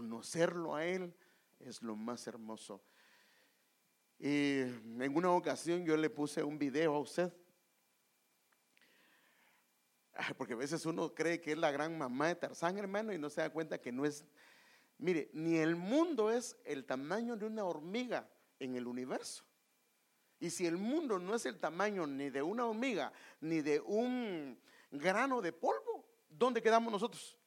conocerlo a Él es lo más hermoso. Y en una ocasión yo le puse un video a usted. Porque a veces uno cree que es la gran mamá de Tarzán, hermano, y no se da cuenta que no es. Mire, ni el mundo es el tamaño de una hormiga en el universo. Y si el mundo no es el tamaño ni de una hormiga, ni de un grano de polvo, ¿dónde quedamos nosotros?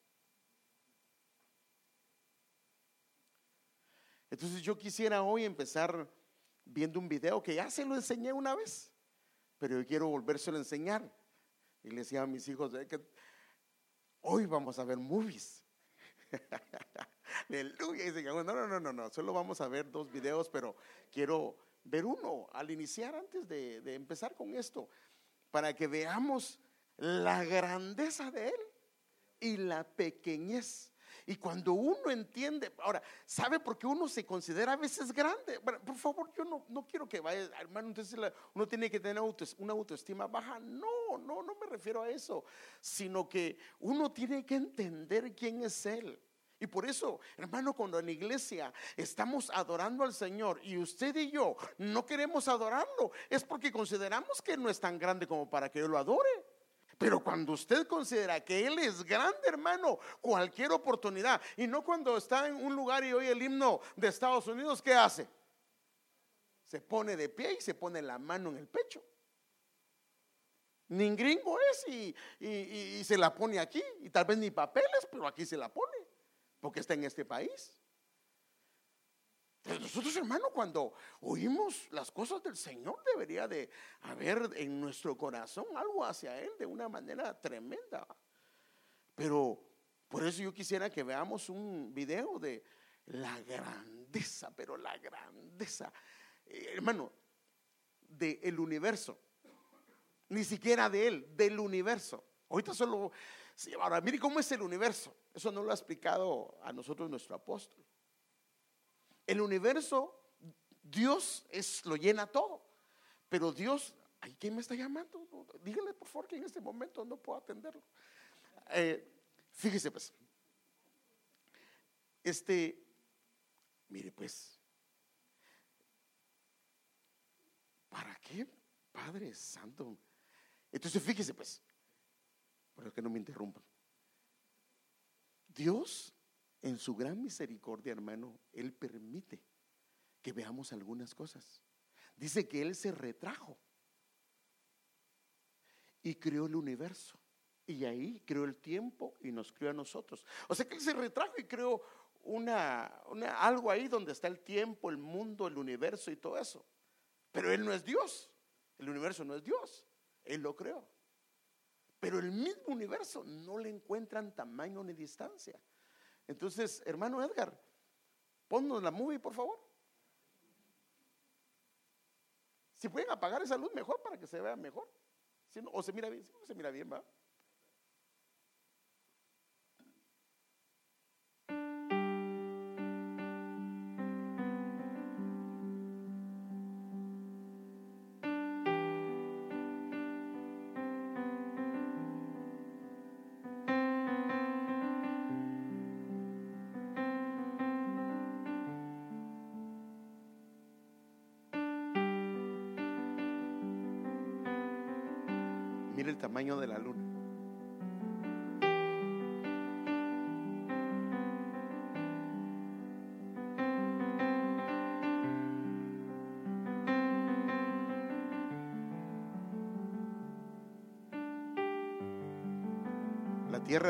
Entonces yo quisiera hoy empezar viendo un video que ya se lo enseñé una vez, pero yo quiero volvérselo a enseñar. Y le decía a mis hijos hoy vamos a ver movies. Aleluya. Y dicen, no, no, no, no, no, solo vamos a ver dos videos, pero quiero ver uno al iniciar antes de, de empezar con esto, para que veamos la grandeza de Él y la pequeñez y cuando uno entiende, ahora, ¿sabe por qué uno se considera a veces grande? Por favor, yo no, no quiero que vaya, hermano, entonces uno tiene que tener una autoestima baja. No, no, no me refiero a eso, sino que uno tiene que entender quién es Él. Y por eso, hermano, cuando en iglesia estamos adorando al Señor y usted y yo no queremos adorarlo, es porque consideramos que no es tan grande como para que yo lo adore. Pero cuando usted considera que Él es grande, hermano, cualquier oportunidad, y no cuando está en un lugar y oye el himno de Estados Unidos, ¿qué hace? Se pone de pie y se pone la mano en el pecho. Ni gringo es y, y se la pone aquí, y tal vez ni papeles, pero aquí se la pone, porque está en este país. Nosotros, hermano, cuando oímos las cosas del Señor, debería de haber en nuestro corazón algo hacia Él de una manera tremenda. Pero por eso yo quisiera que veamos un video de la grandeza, pero la grandeza, eh, hermano, del universo. Ni siquiera de Él, del universo. Ahorita solo, ahora mire cómo es el universo. Eso no lo ha explicado a nosotros nuestro apóstol. El universo, Dios es, lo llena todo. Pero Dios, ¿ay, ¿quién me está llamando? Dígale por favor que en este momento no puedo atenderlo. Eh, fíjese pues, este, mire pues, ¿para qué, Padre Santo? Entonces fíjese pues, para que no me interrumpan. Dios en su gran misericordia, hermano, Él permite que veamos algunas cosas. Dice que Él se retrajo y creó el universo. Y ahí creó el tiempo y nos creó a nosotros. O sea que Él se retrajo y creó una, algo ahí donde está el tiempo, el mundo, el universo y todo eso. Pero Él no es Dios. El universo no es Dios. Él lo creó. Pero el mismo universo no le encuentran tamaño ni distancia. Entonces, hermano Edgar, ponnos la movie, por favor. Si pueden apagar esa luz mejor para que se vea mejor. o se mira bien, si no se mira bien, va.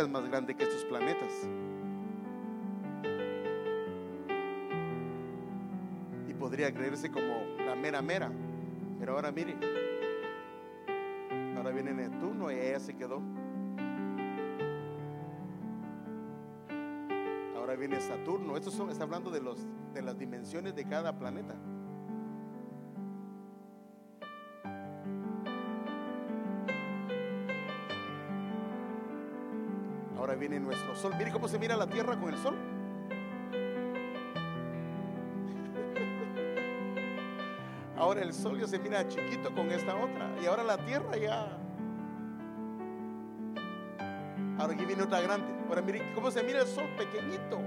Más grande que estos planetas. Y podría creerse como la mera mera. Pero ahora mire, Ahora viene Neptuno y ella se quedó. Ahora viene Saturno. Esto son, está hablando de, los, de las dimensiones de cada planeta. viene nuestro sol. Mire cómo se mira la tierra con el sol. Ahora el sol ya se mira chiquito con esta otra. Y ahora la tierra ya. Ahora aquí viene otra grande. Ahora mire cómo se mira el sol pequeñito.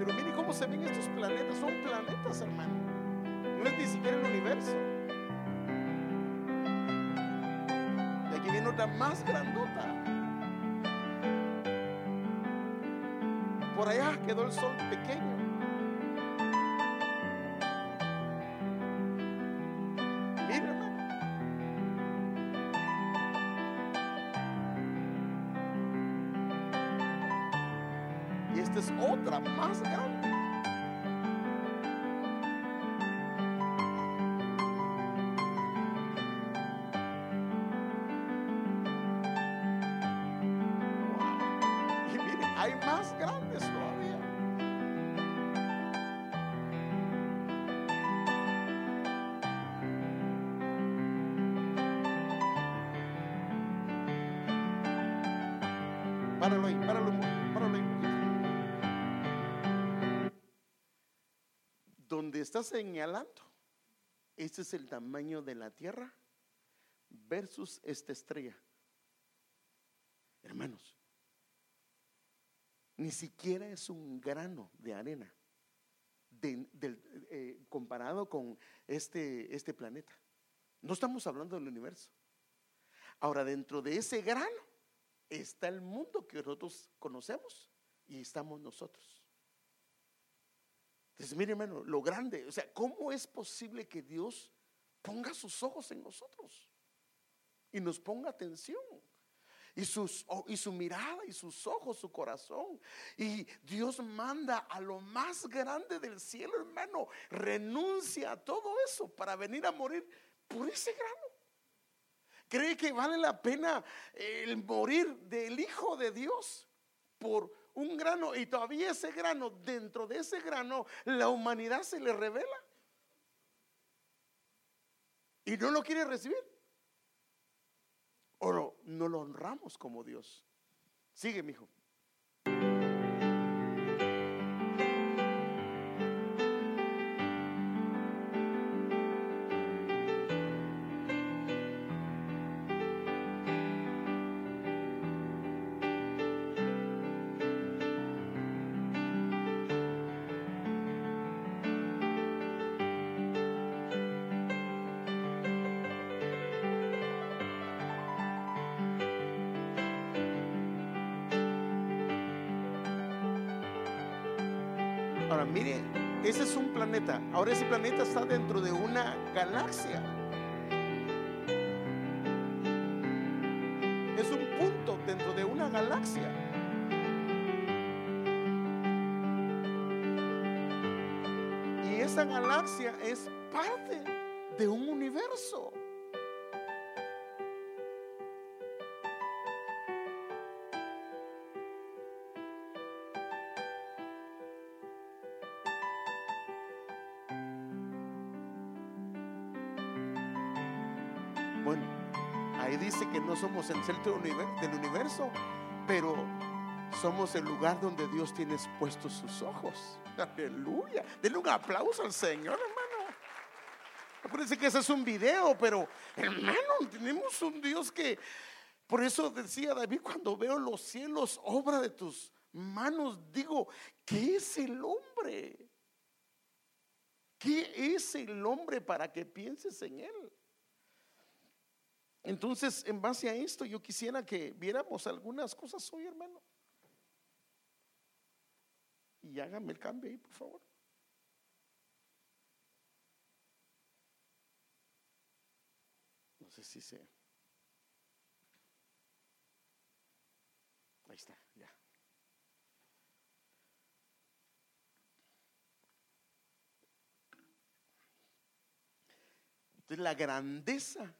Pero mire cómo se ven estos planetas. Son planetas, hermano. No es ni siquiera el universo. Más grandota. Por allá quedó el sol pequeño. Y esta es otra más grande. Está señalando, este es el tamaño de la Tierra versus esta estrella. Hermanos, ni siquiera es un grano de arena eh, comparado con este, este planeta. No estamos hablando del universo. Ahora, dentro de ese grano está el mundo que nosotros conocemos y estamos nosotros. Entonces, mire, hermano, lo grande, o sea, ¿cómo es posible que Dios ponga sus ojos en nosotros y nos ponga atención? Y, sus, y su mirada y sus ojos, su corazón. Y Dios manda a lo más grande del cielo, hermano. Renuncia a todo eso para venir a morir por ese grano. ¿Cree que vale la pena el morir del Hijo de Dios por un grano? Y todavía ese grano, dentro de ese grano, la humanidad se le revela. Y no lo quiere recibir. O no, no lo honramos como Dios. Sigue, mi hijo. Ahora ese planeta está dentro de una galaxia. Es un punto dentro de una galaxia. Y esa galaxia es parte de un universo. Bueno, ahí dice que no somos el centro del univer- del universo, pero somos el lugar donde Dios tiene puestos sus ojos. Aleluya. Denle un aplauso al Señor, hermano. Acuérdense que ese es un video, pero hermano, tenemos un Dios que, por eso decía David, cuando veo los cielos, obra de tus manos, digo, ¿qué es el hombre? ¿Qué es el hombre para que pienses en él? Entonces, en base a esto, yo quisiera que viéramos algunas cosas hoy, hermano. Y hágame el cambio ahí, por favor. No sé si se. Ahí está, ya. Entonces, la grandeza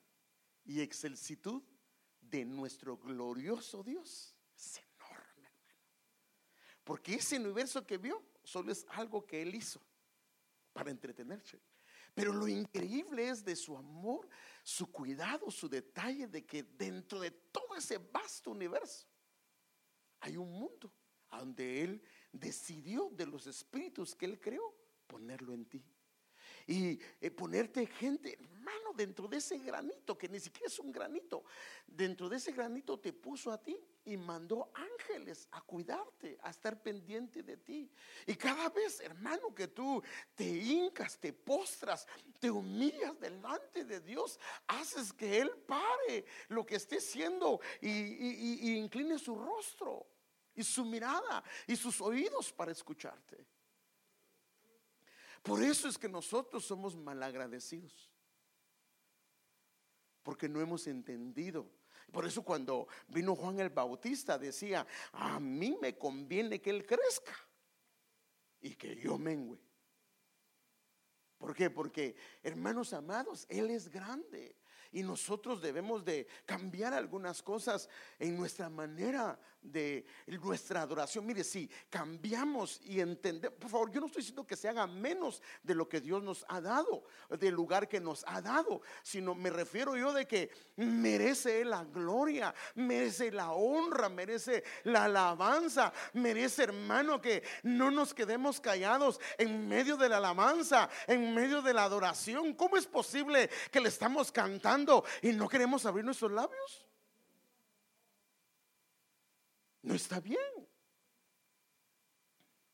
y excelsitud de nuestro glorioso Dios es enorme, hermano. Porque ese universo que vio solo es algo que Él hizo para entretenerse. Pero lo increíble es de su amor, su cuidado, su detalle de que dentro de todo ese vasto universo hay un mundo donde Él decidió de los espíritus que Él creó ponerlo en ti. Y eh, ponerte gente, hermano, dentro de ese granito, que ni siquiera es un granito, dentro de ese granito te puso a ti y mandó ángeles a cuidarte, a estar pendiente de ti. Y cada vez, hermano, que tú te hincas, te postras, te humillas delante de Dios, haces que Él pare lo que esté haciendo y, incline su rostro y su mirada y sus oídos para escucharte. Por eso es que nosotros somos malagradecidos. Porque no hemos entendido por eso cuando vino Juan el Bautista decía, a mí me conviene que él crezca y que yo mengüe. ¿Por qué? Porque, hermanos amados, Él es grande y nosotros debemos de cambiar algunas cosas en nuestra manera de nuestra adoración. Mire, si cambiamos y entendemos, por favor, yo no estoy diciendo que se haga menos de lo que Dios nos ha dado, del lugar que nos ha dado, sino me refiero yo de que merece la gloria, merece la honra, merece la alabanza, merece, hermano, que no nos quedemos callados en medio de la alabanza, en medio de la adoración. ¿Cómo es posible que le estamos cantando y no queremos abrir nuestros labios? No está bien.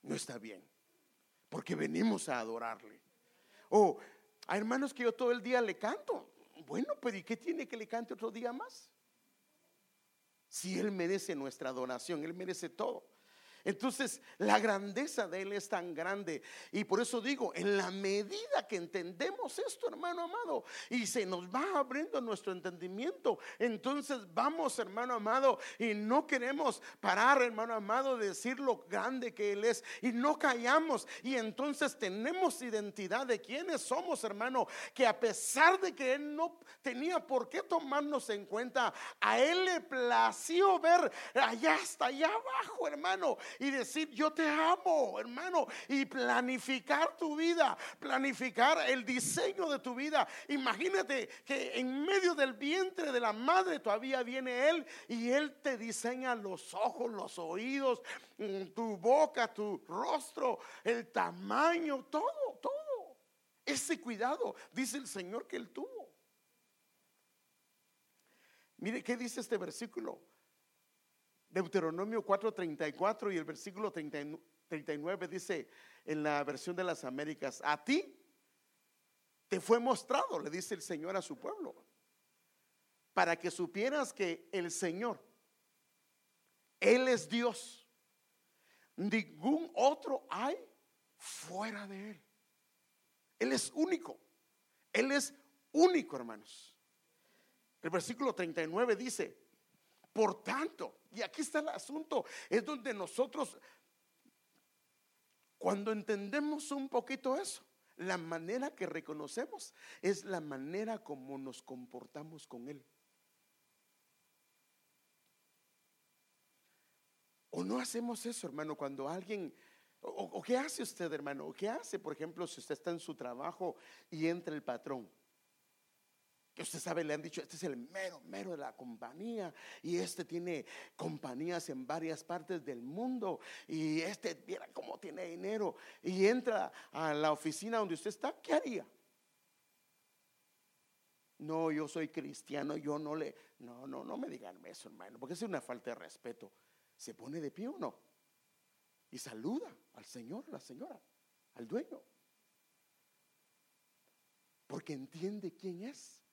No está bien. Porque venimos a adorarle. O hay hermanos que yo todo el día le canto. Bueno, pues ¿y qué tiene que le cante otro día más? Si Él merece nuestra adoración, Él merece todo. Entonces, la grandeza de Él es tan grande. Y por eso digo, en la medida que entendemos esto, hermano amado, y se nos va abriendo nuestro entendimiento, entonces vamos, hermano amado, y no queremos parar, hermano amado, de decir lo grande que Él es. Y no callamos. Y entonces tenemos identidad de quiénes somos, hermano, que a pesar de que Él no tenía por qué tomarnos en cuenta, a Él le plació ver allá hasta allá abajo, hermano y decir, yo te amo, hermano, y planificar tu vida, planificar el diseño de tu vida. Imagínate que en medio del vientre de la madre todavía viene Él y Él te diseña los ojos, los oídos, mm, tu boca, tu rostro, el tamaño, todo, todo. Ese cuidado, dice el Señor que Él tuvo. Mire qué dice este versículo. Deuteronomio 4:34 y el versículo 39 dice en la versión de las Américas, a ti te fue mostrado, le dice el Señor a su pueblo, para que supieras que el Señor, Él es Dios, ningún otro hay fuera de Él. Él es único, Él es único, hermanos. El versículo 39 dice, por tanto, y aquí está el asunto, es donde nosotros, cuando entendemos un poquito eso, la manera que reconocemos es la manera como nos comportamos con Él. ¿O no hacemos eso, hermano, cuando alguien... O, qué hace usted, hermano? ¿O qué hace, por ejemplo, si usted está en su trabajo y entra el patrón? Que usted sabe, le han dicho, este es el mero, mero de la compañía y este tiene compañías en varias partes del mundo y este, mira cómo tiene dinero y entra a la oficina donde usted está, ¿qué haría? No, yo soy cristiano, yo no le, no, no, no me digan eso, hermano, porque es una falta de respeto. ¿Se pone de pie o no? Y saluda al Señor, la señora, al dueño. Porque entiende quién es.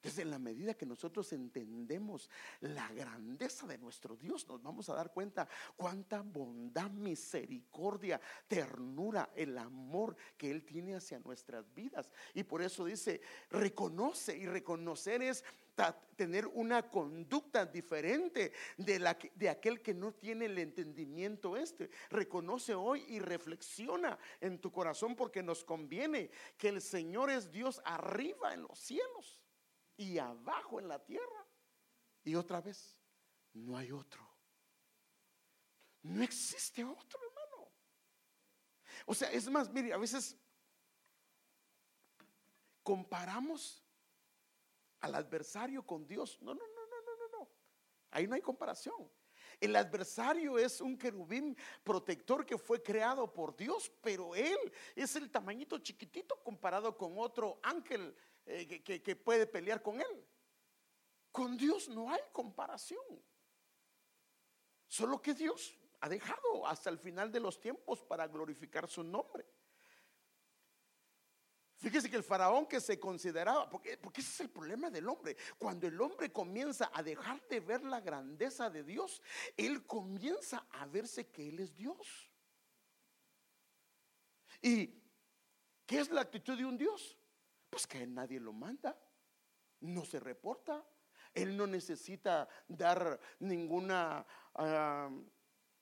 Entonces, en la medida que nosotros entendemos la grandeza de nuestro Dios, nos vamos a dar cuenta cuánta bondad, misericordia, ternura, el amor que Él tiene hacia nuestras vidas. Y por eso dice, reconoce y reconocer es tener una conducta diferente de, la de aquel que no tiene el entendimiento este. Reconoce hoy y reflexiona en tu corazón porque nos conviene que el Señor es Dios arriba en los cielos y abajo en la tierra. Y otra vez, no hay otro. No existe otro, hermano. O sea, es más, mire, a veces comparamos al adversario con Dios. No, no, no, no, no, no, no. Ahí no hay comparación. El adversario es un querubín protector que fue creado por Dios, pero él es el tamañito chiquitito comparado con otro ángel eh, que puede pelear con él. Con Dios no hay comparación. Solo que Dios ha dejado hasta el final de los tiempos para glorificar su nombre. Fíjese que el faraón que se consideraba, porque, porque ese es el problema del hombre, cuando el hombre comienza a dejar de ver la grandeza de Dios, él comienza a verse que él es Dios. ¿Y qué es la actitud de un Dios? Pues que nadie lo manda, no se reporta, él no necesita dar ninguna, uh,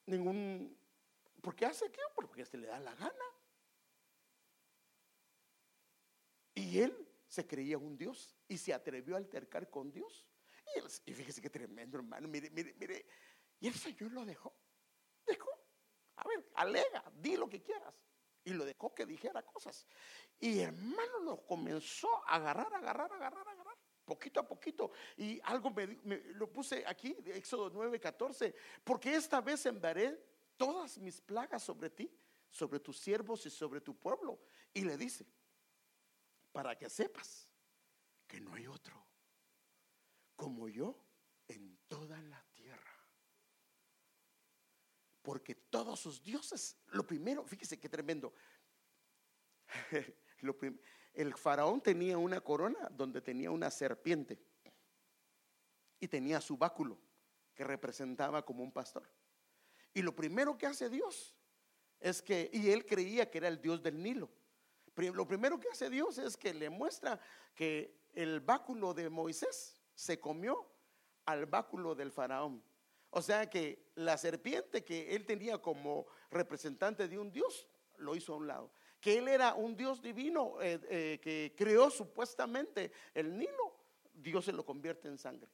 ningún, porque hace qué? Porque se le da la gana. Y él se creía un Dios y se atrevió a altercar con Dios. Y, fíjese qué tremendo, hermano. Mire, mire, mire. Y el Señor lo dejó. Dejó. A ver, alega, di lo que quieras. Y lo dejó que dijera cosas. Y hermano lo comenzó a agarrar, agarrar, agarrar, agarrar poquito a poquito. Y algo me, lo puse aquí, de Éxodo 9, 14, porque esta vez enviaré todas mis plagas sobre ti, sobre tus siervos y sobre tu pueblo. Y le dice, para que sepas que no hay otro como yo en toda la. Porque todos sus dioses, lo primero, fíjese qué tremendo. el faraón tenía una corona donde tenía una serpiente y tenía su báculo que representaba como un pastor. Y lo primero que hace Dios es que, y él creía que era el Dios del Nilo. Lo primero que hace Dios es que le muestra que el báculo de Moisés se comió al báculo del faraón. O sea que la serpiente que él tenía como representante de un Dios lo hizo a un lado que él era un Dios divino eh, eh, que creó supuestamente el Nilo, Dios se lo convierte en sangre.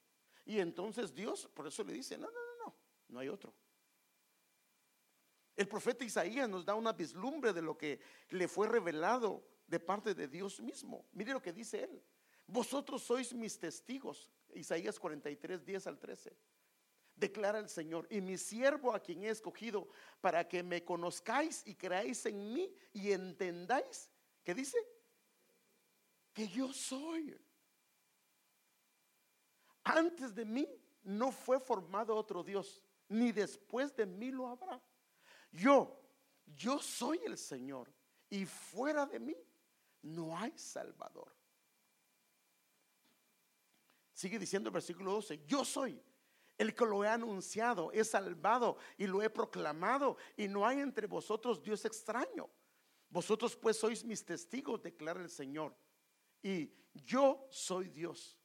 Y entonces Dios, por eso le dice, no, no, no, no, no hay otro. El profeta Isaías nos da una vislumbre de lo que le fue revelado de parte de Dios mismo. Mire lo que dice él. Vosotros sois mis testigos. Isaías 43, 10 al 13 declara el Señor, y mi siervo a quien he escogido para que me conozcáis y creáis en mí y entendáis, ¿qué dice? Que yo soy. Antes de mí no fue formado otro Dios, ni después de mí lo habrá. Yo, yo soy el Señor, y fuera de mí no hay Salvador. Sigue diciendo el versículo 12, yo soy el que lo he anunciado, he salvado y lo he proclamado, y no hay entre vosotros Dios extraño. Vosotros pues sois mis testigos, declara el Señor. Y yo soy Dios.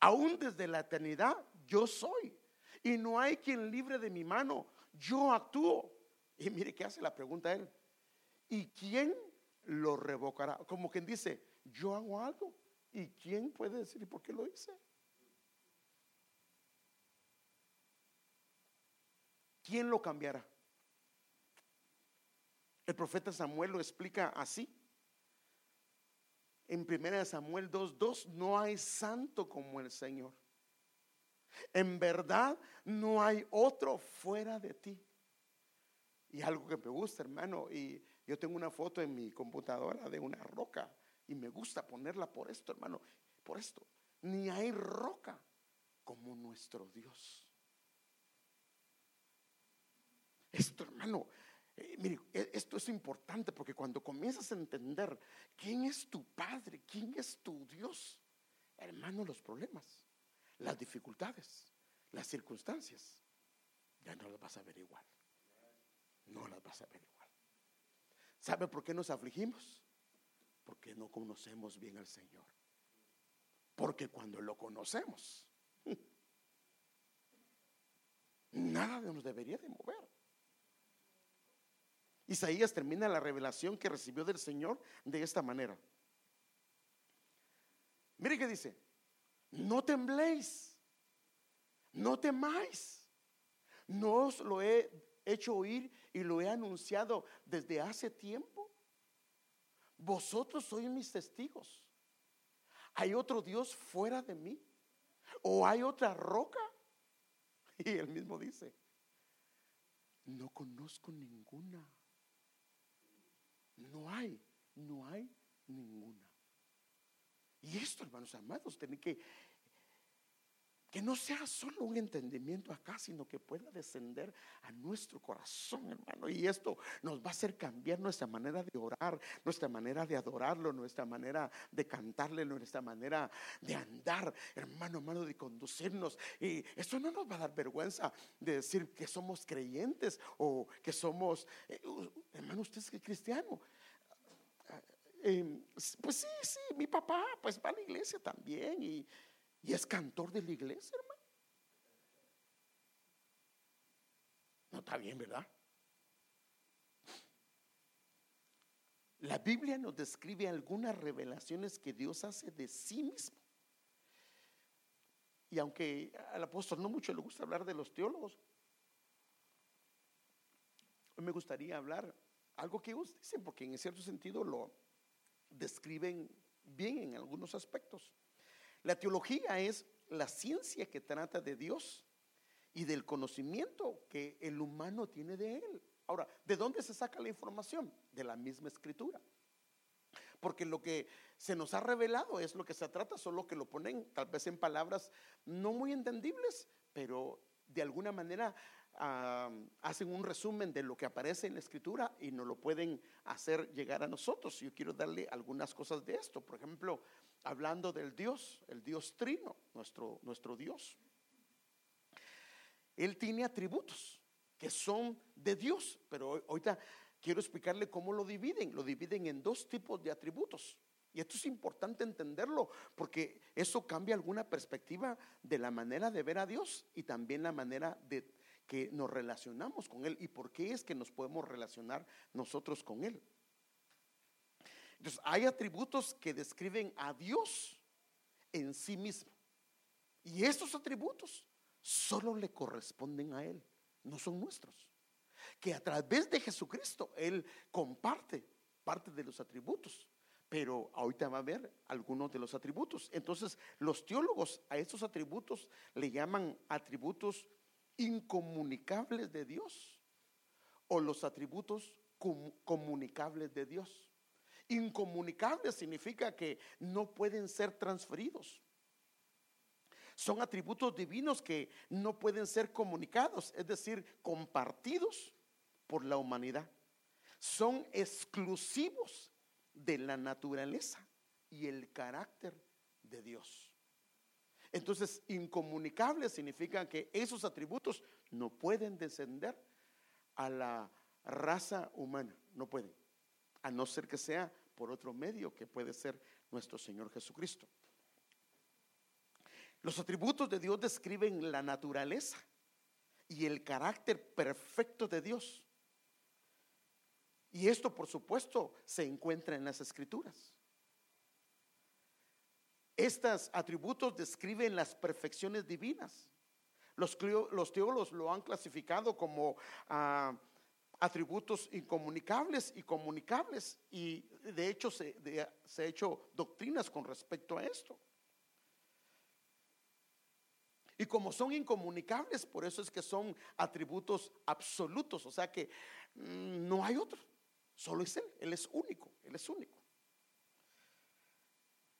Aún desde la eternidad yo soy. Y no hay quien libre de mi mano. Yo actúo. Y mire qué hace la pregunta él. ¿Y quién lo revocará? Como quien dice, yo hago algo. ¿Y quién puede decir por qué lo hice? ¿Quién lo cambiará? El profeta Samuel lo explica así. En 1 Samuel 2:2 no hay santo como el Señor. En verdad no hay otro fuera de ti. Y algo que me gusta, hermano, y yo tengo una foto en mi computadora de una roca y me gusta ponerla por esto, hermano, por esto. Ni hay roca como nuestro Dios. Esto, hermano, eh, mire, e, esto es importante porque cuando comienzas a entender quién es tu Padre, quién es tu Dios, hermano, los problemas, las dificultades, las circunstancias, ya no las vas a ver igual. No las vas a ver igual. ¿Sabe por qué nos afligimos? Porque no conocemos bien al Señor. Porque cuando lo conocemos, nada nos debería de. Isaías termina la revelación que recibió del Señor de esta manera. Mire que dice, no tembléis, no temáis, no os lo he hecho oír y lo he anunciado desde hace tiempo. Vosotros sois mis testigos. ¿Hay otro Dios fuera de mí? ¿O hay otra roca? Y él mismo dice, no conozco ninguna. No hay, no hay ninguna. Y esto, hermanos amados, tiene que que no sea solo un entendimiento acá, sino que pueda descender a nuestro corazón, hermano. Y esto nos va a hacer cambiar nuestra manera de orar, nuestra manera de adorarlo, nuestra manera de cantarle, nuestra manera de andar, hermano, hermano, de conducirnos. Y esto no nos va a dar vergüenza de decir que somos creyentes o que somos, eh, hermano, usted es cristiano. Eh, pues sí, sí, mi papá pues va a la iglesia también y y es cantor de la iglesia, hermano. No está bien, ¿verdad? La Biblia nos describe algunas revelaciones que Dios hace de sí mismo. Y aunque al apóstol no mucho le gusta hablar de los teólogos, hoy me gustaría hablar algo que ellos dicen, porque en cierto sentido lo describen bien en algunos aspectos. La teología es la ciencia que trata de Dios y del conocimiento que el humano tiene de Él. Ahora, ¿de dónde se saca la información? De la misma escritura. Porque lo que se nos ha revelado es lo que se trata, solo que lo ponen tal vez en palabras no muy entendibles, pero de alguna manera hacen un resumen de lo que aparece en la escritura y nos lo pueden hacer llegar a nosotros. Yo quiero darle algunas cosas de esto. Por ejemplo, hablando del Dios, el Dios trino, nuestro, nuestro Dios. Él tiene atributos que son de Dios, pero ahorita quiero explicarle cómo lo dividen. Lo dividen en dos tipos de atributos. Y esto es importante entenderlo porque eso cambia alguna perspectiva de la manera de ver a Dios y también la manera de que nos relacionamos con Él y por qué es que nos podemos relacionar nosotros con Él. Entonces, hay atributos que describen a Dios en sí mismo. Y estos atributos solo le corresponden a Él, no son nuestros. Que a través de Jesucristo Él comparte parte de los atributos. Pero ahorita va a ver algunos de los atributos. Entonces, los teólogos a estos atributos le llaman atributos incomunicables de Dios o los atributos comunicables de Dios. Incomunicables significa que no pueden ser transferidos. Son atributos divinos que no pueden ser comunicados, es decir, compartidos por la humanidad. Son exclusivos de la naturaleza y el carácter de Dios. Entonces, incomunicables significa que esos atributos no pueden descender a la raza humana, no pueden a no ser que sea por otro medio que puede ser nuestro Señor Jesucristo. Los atributos de Dios describen la naturaleza y el carácter perfecto de Dios. Y esto, por supuesto, se encuentra en las escrituras. Estos atributos describen las perfecciones divinas. Los, teólogos lo han clasificado como ah, atributos incomunicables y comunicables. Y de hecho se, se ha hecho doctrinas con respecto a esto. Y como son incomunicables, por eso es que son atributos absolutos, o sea que mm, no hay otro, solo es Él, Él es único, Él es único.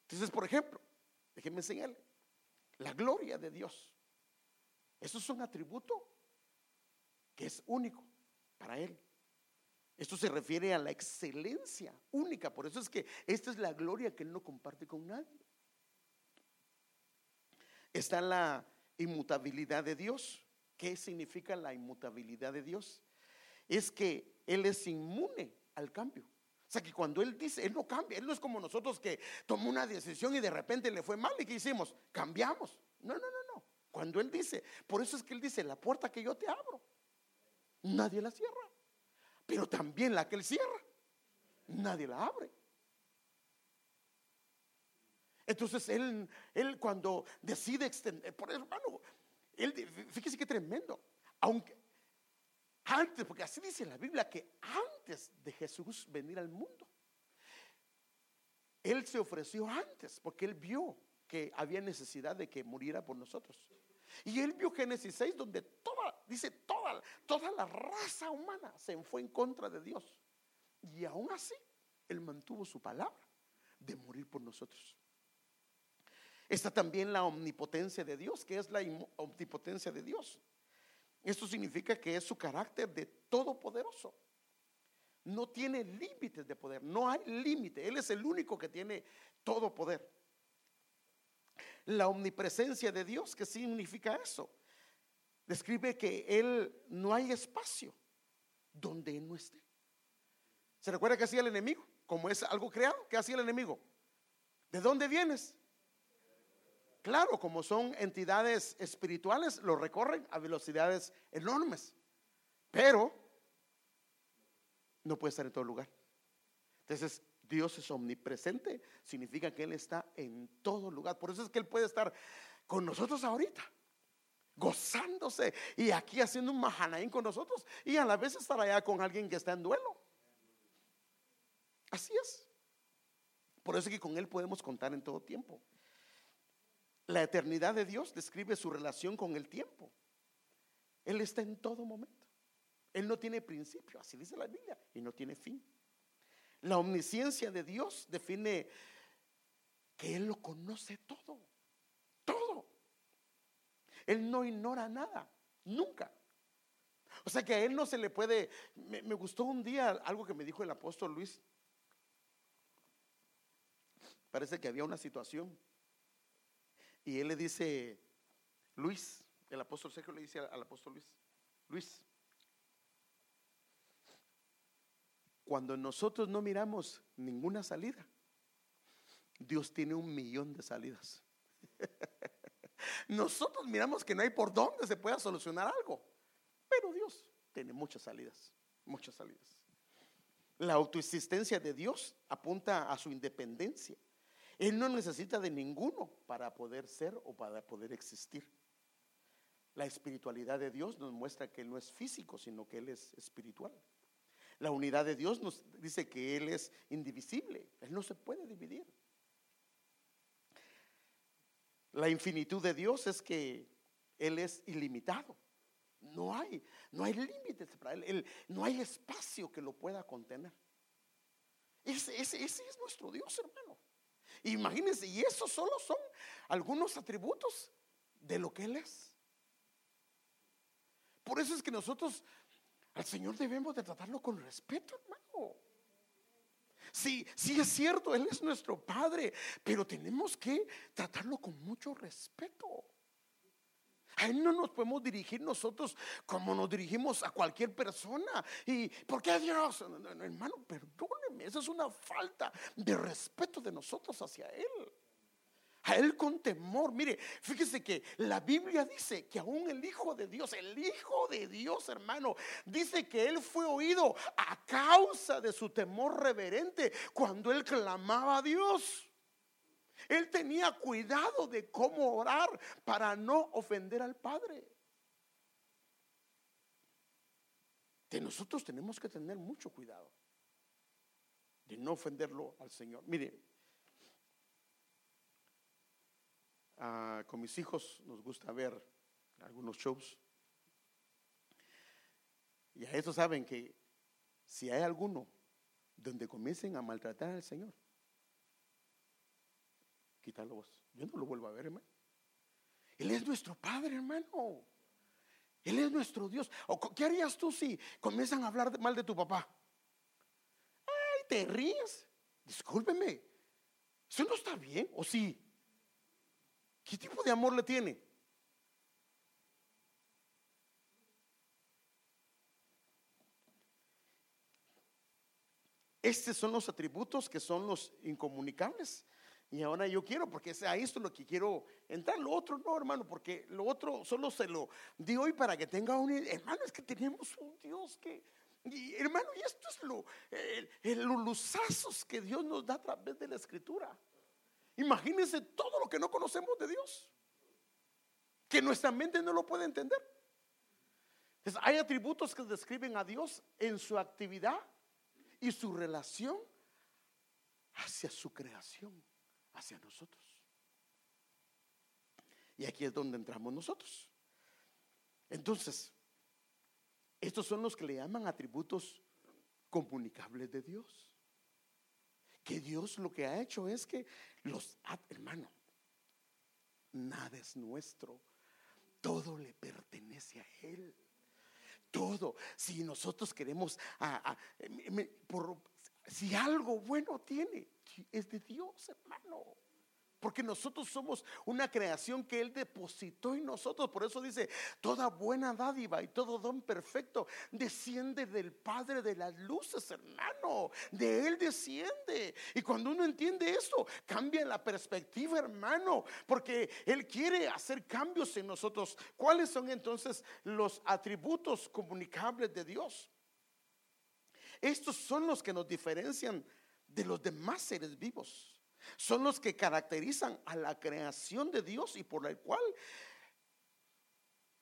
Entonces, por ejemplo, déjenme enseñarle, la gloria de Dios, eso es un atributo que es único para Él. Esto se refiere a la excelencia única. Por eso es que esta es la gloria que Él no comparte con nadie. Está la inmutabilidad de Dios. ¿Qué significa la inmutabilidad de Dios? Es que Él es inmune al cambio. O sea que cuando Él dice, Él no cambia, Él no es como nosotros que tomó una decisión y de repente le fue mal y ¿qué hicimos? Cambiamos. No, no, no, no. Cuando Él dice, por eso es que Él dice, la puerta que yo te abro, nadie la cierra. Pero también la que él cierra, nadie la abre. Entonces él, él cuando decide extender, por hermano, él, fíjese qué tremendo. Aunque antes, porque así dice la Biblia, que antes de Jesús venir al mundo, él se ofreció antes, porque él vio que había necesidad de que muriera por nosotros. Y él vio Génesis 6, donde toda dice toda, toda la raza humana se fue en contra de Dios. Y aún así, Él mantuvo su palabra de morir por nosotros. Está también la omnipotencia de Dios, que es la omnipotencia de Dios. Esto significa que es su carácter de todopoderoso. No tiene límites de poder, no hay límite. Él es el único que tiene todo poder. La omnipresencia de Dios, ¿qué significa eso? Describe que Él no hay espacio donde Él no esté. ¿Se recuerda que hacía el enemigo? Como es algo creado, ¿qué hacía el enemigo? ¿De dónde vienes? Claro, como son entidades espirituales, lo recorren a velocidades enormes. Pero no puede estar en todo lugar. Entonces, Dios es omnipresente, significa que Él está en todo lugar. Por eso es que Él puede estar con nosotros ahorita, gozándose y aquí haciendo un mahanaín con nosotros y a la vez estar allá con alguien que está en duelo. Así es. Por eso es que con Él podemos contar en todo tiempo. La eternidad de Dios describe su relación con el tiempo. Él está en todo momento. Él no tiene principio, así dice la Biblia, y no tiene fin. La omnisciencia de Dios define que Él lo conoce todo, todo. Él no ignora nada, nunca. O sea que a Él no se le puede... Me, gustó un día algo que me dijo el apóstol Luis. Parece que había una situación y él le dice, Luis, el apóstol Sergio le dice al, apóstol Luis, Luis, cuando nosotros no miramos ninguna salida, Dios tiene un millón de salidas. Nosotros miramos que no hay por dónde se pueda solucionar algo, pero Dios tiene muchas salidas, muchas salidas. La autoexistencia de Dios apunta a su independencia. Él no necesita de ninguno para poder ser o para poder existir. La espiritualidad de Dios nos muestra que Él no es físico, sino que Él es espiritual. La unidad de Dios nos dice que Él es indivisible, Él no se puede dividir. La infinitud de Dios es que Él es ilimitado. No hay, no hay límites para él, no hay espacio que lo pueda contener. ese es nuestro Dios, hermano. Imagínense, y esos solo son algunos atributos de lo que Él es. Por eso es que nosotros al Señor debemos de tratarlo con respeto, hermano. Sí, sí es cierto, Él es nuestro Padre, pero tenemos que tratarlo con mucho respeto. A Él no nos podemos dirigir nosotros como nos dirigimos a cualquier persona. ¿Y por qué Dios? hermano, perdóneme, esa es una falta de respeto de nosotros hacia Él. A Él con temor. Mire, fíjese que la Biblia dice que aún el Hijo de Dios, el Hijo de Dios, hermano, dice que Él fue oído a causa de su temor reverente cuando Él clamaba a Dios. Él tenía cuidado de cómo orar para no ofender al Padre. De nosotros tenemos que tener mucho cuidado de no ofenderlo al Señor. Mire, ah, con mis hijos nos gusta ver algunos shows. Y a eso saben que si hay alguno donde comiencen a maltratar al Señor, quítalo vos. Yo no lo vuelvo a ver, hermano. Él es nuestro Padre, hermano. Él es nuestro Dios. ¿O ¿Qué harías tú si comienzan a hablar mal de tu papá? Ay, te ríes. Discúlpeme. Eso no está bien, ¿o sí? ¿Qué tipo de amor le tiene? Estos son los atributos que son los incomunicables. Y ahora yo quiero, porque a esto lo que quiero entrar. Lo otro no, hermano, porque lo otro solo se lo di hoy para que tenga un. Hermano, es que tenemos un Dios que. hermano, y esto es lo, los luzazos que Dios nos da a través de la Escritura. Imagínense todo lo que no conocemos de Dios, que nuestra mente no lo puede entender. hay atributos que describen a Dios en su actividad y su relación hacia su creación hacia nosotros. Y aquí es donde entramos nosotros. Entonces, Estos son los que le llaman atributos comunicables de Dios. Que Dios lo que ha hecho es que los, hermano, nada es nuestro, todo le pertenece a Él. Todo. Si nosotros queremos, por, si algo bueno tiene, es de Dios, hermano. Porque nosotros somos una creación que Él depositó en nosotros. Por eso dice, toda buena dádiva y todo don perfecto desciende del Padre de las luces, hermano. De Él desciende. Y cuando uno entiende eso, cambia la perspectiva, hermano. Porque Él quiere hacer cambios en nosotros. ¿Cuáles son entonces los atributos comunicables de Dios? Estos son los que nos diferencian de los demás seres vivos son los que caracterizan a la creación de Dios y por el cual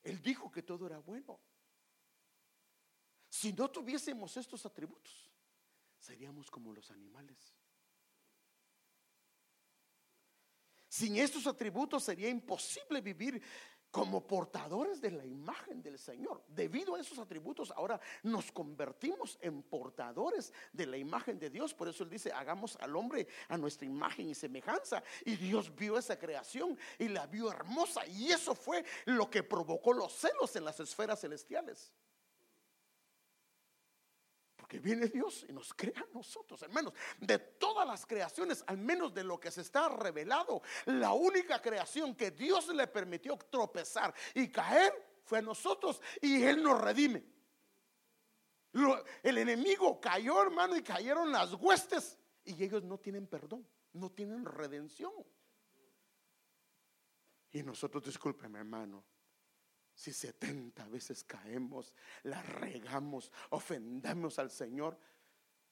Él dijo que todo era bueno. Si no tuviésemos estos atributos, seríamos como los animales. Sin estos atributos sería imposible vivir como portadores de la imagen del Señor. Debido a esos atributos, ahora nos convertimos en portadores de la imagen de Dios. Por eso Él dice, hagamos al hombre a nuestra imagen y semejanza. Y Dios vio esa creación y la vio hermosa. Y eso fue lo que provocó los celos en las esferas celestiales. Que viene Dios y nos crea a nosotros, hermanos. De todas las creaciones, al menos de lo que se está revelado, la única creación que Dios le permitió tropezar y caer fue a nosotros y Él nos redime. el enemigo cayó, hermano, y cayeron las huestes y ellos no tienen perdón, no tienen redención. Y nosotros, discúlpeme, hermano, si 70 veces caemos, la regamos, ofendemos al Señor,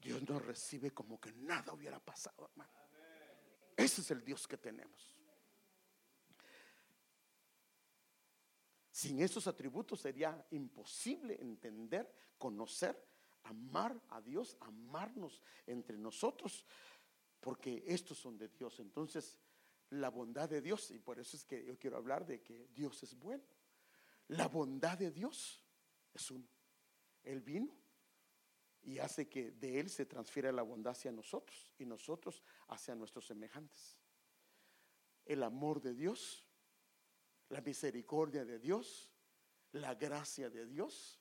Dios nos recibe como que nada hubiera pasado, hermano. Ese es el Dios que tenemos. Sin esos atributos sería imposible entender, conocer, amar a Dios, amarnos entre nosotros, porque estos son de Dios. Entonces, la bondad de Dios, y por eso es que yo quiero hablar de que Dios es bueno. La bondad de Dios es uno. Él vino y hace que de Él se transfiera la bondad hacia nosotros y nosotros hacia nuestros semejantes. El amor de Dios, la misericordia de Dios, la gracia de Dios,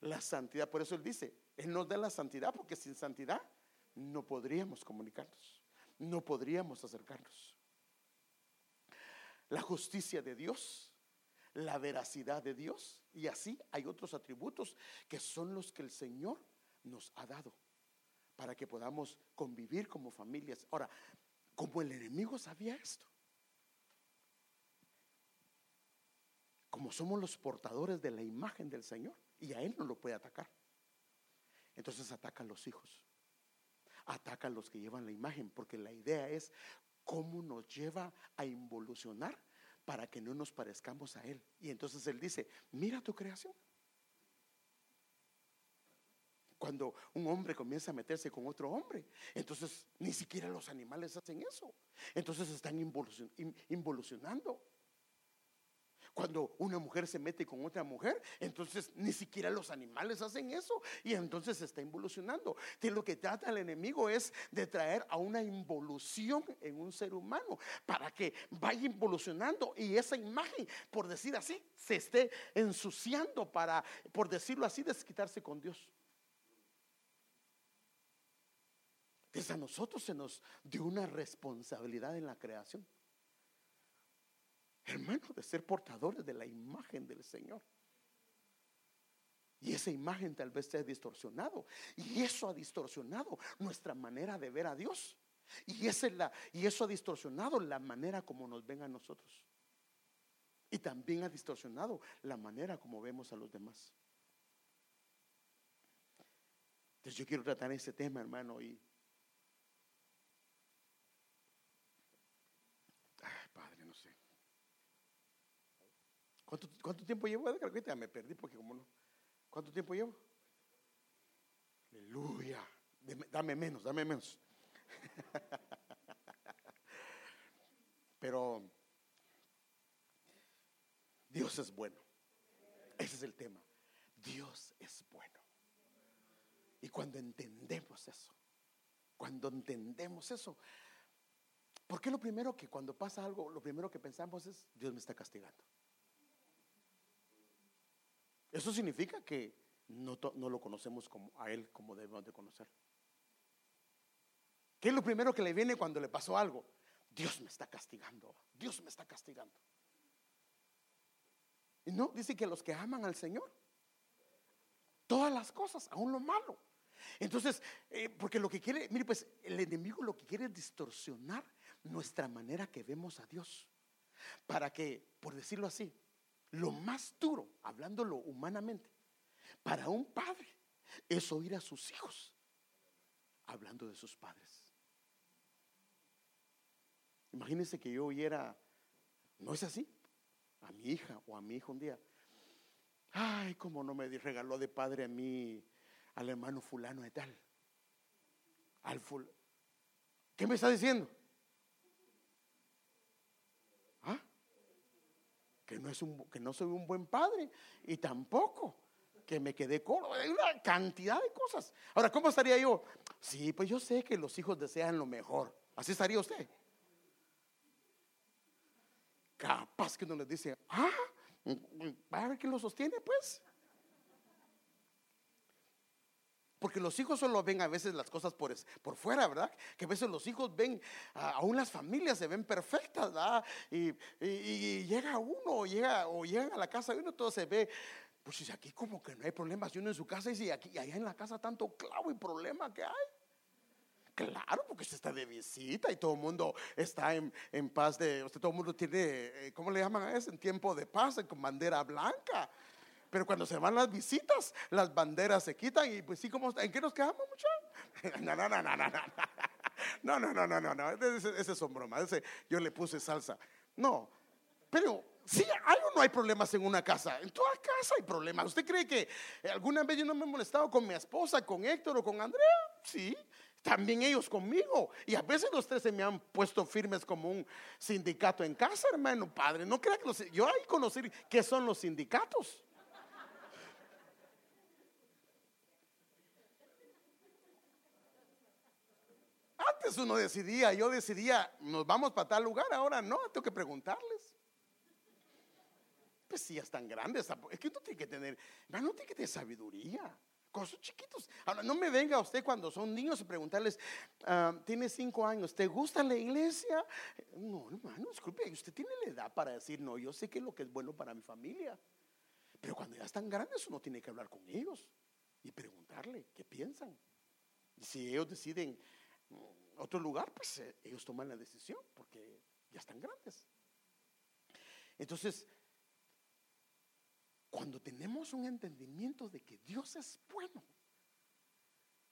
la santidad. Por eso Él dice, Él nos da la santidad porque sin santidad no podríamos comunicarnos, no podríamos acercarnos. La justicia de Dios, la veracidad de Dios. Y así hay otros atributos que son los que el Señor nos ha dado para que podamos convivir como familias. Ahora, como el enemigo sabía esto, como somos los portadores de la imagen del Señor, y a Él no lo puede atacar, entonces ataca a los hijos, ataca a los que llevan la imagen, porque la idea es cómo nos lleva a involucionar para que no nos parezcamos a Él. Y entonces Él dice, mira tu creación. Cuando un hombre comienza a meterse con otro hombre, entonces ni siquiera los animales hacen eso. Entonces están involucionando. Cuando una mujer se mete con otra mujer, entonces ni siquiera los animales hacen eso y entonces se está involucionando. De lo que trata el enemigo es de traer a una involución en un ser humano para que vaya involucionando y esa imagen, por decir así, se esté ensuciando para, por decirlo así, desquitarse con Dios. Desde a nosotros se nos dio una responsabilidad en la creación hermano, de ser portadores de la imagen del Señor. Y esa imagen tal vez se ha distorsionado. Y eso ha distorsionado nuestra manera de ver a Dios. Y, eso ha distorsionado la manera como nos ven a nosotros. Y también ha distorsionado la manera como vemos a los demás. Entonces yo quiero tratar ese tema, hermano, y ¿Cuánto, tiempo llevo? Ya me perdí porque como no. ¿Cuánto tiempo llevo? Aleluya. Dame menos, dame menos. Pero Dios es bueno. Ese es el tema. Dios es bueno. Y cuando entendemos eso, cuando entendemos eso, ¿por qué lo primero que cuando pasa algo, lo primero que pensamos es, Dios me está castigando? Eso significa que no, no lo conocemos como, a Él como debemos de conocer. ¿Qué es lo primero que le viene cuando le pasó algo? Dios me está castigando, Dios me está castigando. Y no, dice que los que aman al Señor, todas las cosas, aún lo malo. Entonces, eh, porque lo que quiere, mire, pues el enemigo lo que quiere es distorsionar nuestra manera que vemos a Dios. Para que, por decirlo así, lo más duro, hablándolo humanamente, para un padre es oír a sus hijos hablando de sus padres. Imagínense que yo oyera, no es así, a mi hija o a mi hijo un día. Ay, cómo no me regaló de padre a mí al hermano fulano de tal. Al ful ¿Qué me está diciendo? Que no, que no soy un buen padre y tampoco que me quedé corto. Hay una cantidad de cosas. Ahora, ¿cómo estaría yo? Sí, pues yo sé que los hijos desean lo mejor. Así estaría usted. Capaz que uno les dice, ah, a ver quién lo sostiene, pues. Porque los hijos solo ven a veces las cosas por, por fuera, ¿verdad? Que a veces los hijos ven, aún las familias se ven perfectas, ¿verdad? Y, llega uno, llega, o llega a la casa y uno, todo se ve, pues si aquí como que no hay problemas, y uno en su casa y si aquí, allá en la casa tanto clavo y problema que hay. Claro, porque usted está de visita y todo el mundo está en, paz de, usted todo el mundo tiene, eh, ¿cómo le llaman a eso? En tiempo de paz, con bandera blanca. Pero cuando se van las visitas, las banderas se quitan y pues sí, como, ¿en qué nos quedamos, muchachos? No, no, no, no, no, no. No, no, no, no, no, ese son bromas. Ese, yo le puse salsa. No, pero sí, hay o no hay problemas en una casa. En toda casa hay problemas. ¿Usted cree que alguna vez yo no me he molestado con mi esposa, con Héctor o con Andrea? Sí también ellos conmigo. Y a veces los tres se me han puesto firmes como un sindicato en casa, hermano, padre. No crea que los, yo ahí conocer qué son los sindicatos. Antes uno decidía, yo decidía, nos vamos para tal lugar, ahora no, tengo que preguntarles. Pues si ya están grandes, es que uno tiene que tener, hermano, tiene que tener sabiduría. Cosas chiquitos. Ahora, no me venga usted cuando son niños y preguntarles, ah, tiene cinco años, ¿te gusta la iglesia? No, hermano, disculpe, usted tiene la edad para decir, no, yo sé que es lo que es bueno para mi familia. Pero cuando ya están grandes, uno tiene que hablar con ellos y preguntarle qué piensan. Y si ellos deciden otro lugar, pues eh, ellos toman la decisión porque ya están grandes. Entonces, cuando tenemos un entendimiento de que Dios es bueno,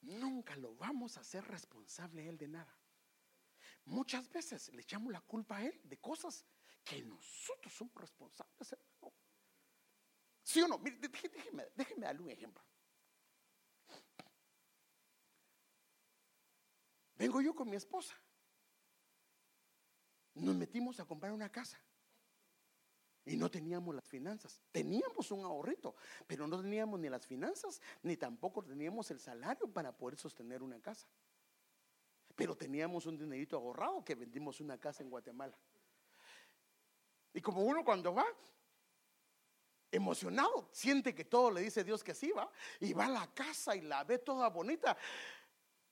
nunca lo vamos a hacer responsable a Él de nada. Muchas veces le echamos la culpa a Él de cosas que nosotros somos responsables. ¿Sí o no? déjeme, déjeme darle un ejemplo. Vengo yo con mi esposa. Nos metimos a comprar una casa. Y no teníamos las finanzas. Teníamos un ahorrito, pero no teníamos ni las finanzas, ni tampoco teníamos el salario para poder sostener una casa. Pero teníamos un dinerito ahorrado que vendimos una casa en Guatemala. Y como uno cuando va emocionado, siente que todo le dice Dios que sí va, y va a la casa y la ve toda bonita.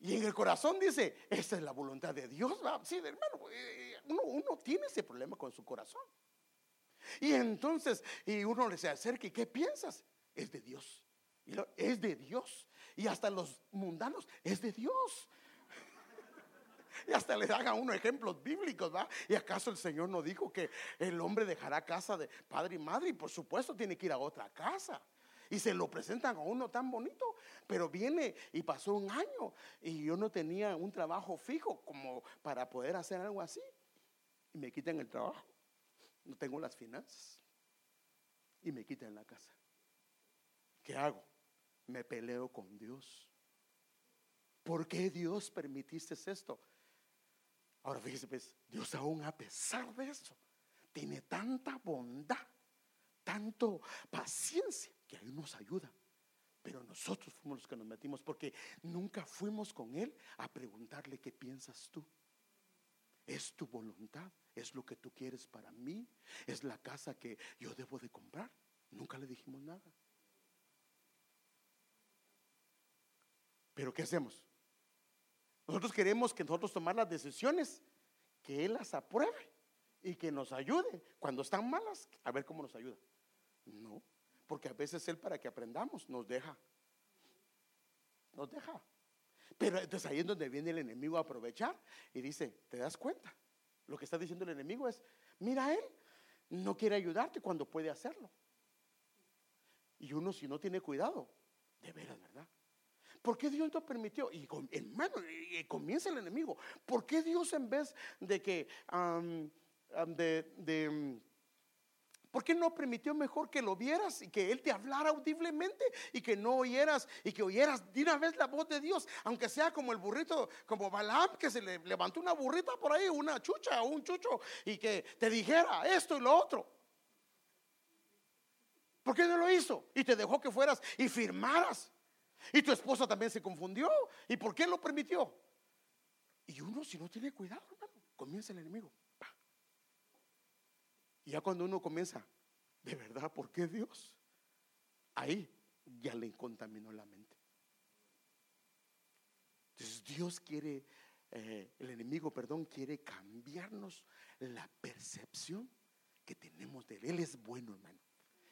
Y en el corazón dice, esa es la voluntad de Dios. ¿va? Sí, hermano, eh, uno, uno tiene ese problema con su corazón. Y entonces, y uno le se acerca y ¿qué piensas? Es de Dios. Y es de Dios. Y hasta los mundanos, es de Dios. Y hasta le dan a uno ejemplos bíblicos, ¿va? ¿Y acaso el Señor no dijo que el hombre dejará casa de padre y madre? Y por supuesto tiene que ir a otra casa. Y se lo presentan a uno tan bonito, pero viene y pasó un año y yo no tenía un trabajo fijo como para poder hacer algo así. Y me quitan el trabajo no tengo las finanzas y me quitan la casa. ¿Qué hago? Me peleo con Dios. ¿Por qué Dios permitiste esto? Ahora fíjese, pues, Dios aún a pesar de eso, tiene tanta bondad, tanto paciencia, que ahí nos ayuda Pero nosotros fuimos los que nos metimos porque nunca fuimos con Él a preguntarle qué piensas tú. ¿Es tu voluntad? ¿Es lo que tú quieres para mí? ¿Es la casa que yo debo de comprar? Nunca le dijimos nada. Pero ¿qué hacemos? Nosotros queremos que nosotros tomar las decisiones, que Él las apruebe y que nos ayude. Cuando están malas, a ver cómo nos ayuda. No, porque a veces Él para que aprendamos nos deja. Nos deja. Pero entonces ahí es donde viene el enemigo a aprovechar y dice, ¿te das cuenta? Lo que está diciendo el enemigo es, mira, Él no quiere ayudarte cuando puede hacerlo. Y uno si no tiene cuidado, de veras, ¿verdad? ¿Por qué Dios no permitió? Y hermano, y comienza el enemigo. ¿Por qué Dios en vez de que de, ¿Por qué no permitió mejor que lo vieras y que Él te hablara audiblemente y que no oyeras y que oyeras de una vez la voz de Dios, aunque sea como el burrito, como Balaam, que se le levantó una burrita por ahí, una chucha o un chucho y que te dijera esto y lo otro? ¿Por qué no lo hizo? Y te dejó que fueras y firmaras. Y tu esposa también se confundió. ¿Y por qué lo permitió? Y uno, si no tiene cuidado, hermano, comienza el enemigo. Y ya cuando uno comienza, de verdad, ¿por qué Dios? Ahí ya le contaminó la mente. Entonces Dios quiere, eh, el enemigo, perdón, quiere cambiarnos la percepción que tenemos de él. Él es bueno, hermano.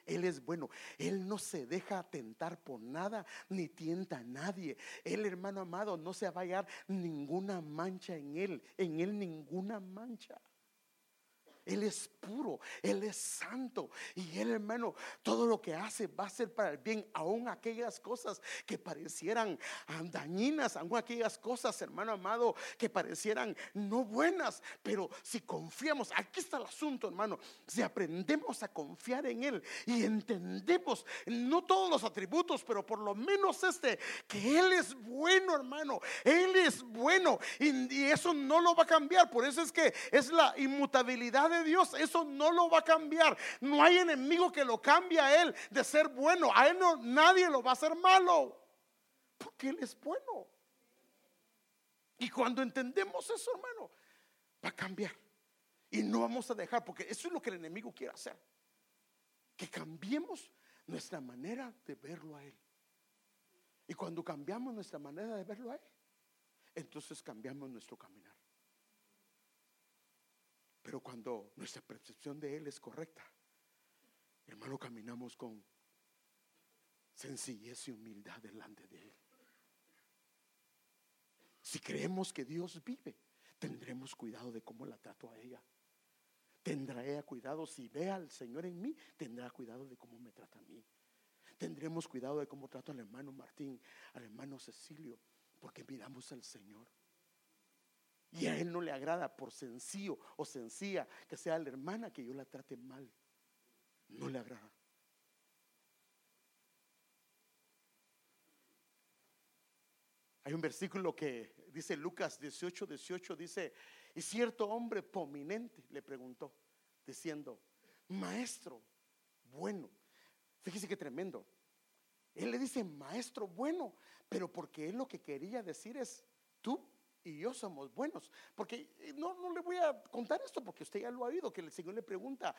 Él es bueno. Él no se deja tentar por nada ni tienta a nadie. Él, hermano amado, no se va a hallar ninguna mancha en él. En él ninguna mancha. Él es puro, Él es santo. Y Él, hermano, todo lo que hace va a ser para el bien, aún aquellas cosas que parecieran dañinas, aún aquellas cosas, hermano amado, que parecieran no buenas. Pero si confiamos, aquí está el asunto, hermano, si aprendemos a confiar en Él y entendemos, no todos los atributos, pero por lo menos este, que Él es bueno, hermano, Él es bueno y, eso no lo va a cambiar. Por eso es que es la inmutabilidad Dios, eso no lo va a cambiar. No hay enemigo que lo cambie a Él de ser bueno. A Él no, nadie lo va a hacer malo. Porque Él es bueno. Y cuando entendemos eso, hermano, va a cambiar. Y no vamos a dejar, porque eso es lo que el enemigo quiere hacer. Que cambiemos nuestra manera de verlo a Él. Y cuando cambiamos nuestra manera de verlo a Él, entonces cambiamos nuestro caminar. Pero cuando nuestra percepción de Él es correcta, hermano, caminamos con sencillez y humildad delante de Él. Si creemos que Dios vive, tendremos cuidado de cómo la trato a ella. Tendrá ella cuidado, si ve al Señor en mí, tendrá cuidado de cómo me trata a mí. Tendremos cuidado de cómo trato al hermano Martín, al hermano Cecilio, porque miramos al Señor. Y a él no le agrada por sencillo o sencilla que sea la hermana que yo la trate mal. No le agrada. Hay un versículo que dice Lucas 18, 18, dice, y cierto hombre prominente le preguntó, diciendo, maestro, bueno, fíjese que tremendo. Él le dice, maestro, bueno, pero porque él lo que quería decir es, tú y yo somos buenos. Porque eh, no, no le voy a contar esto porque usted ya lo ha oído, que el Señor le pregunta,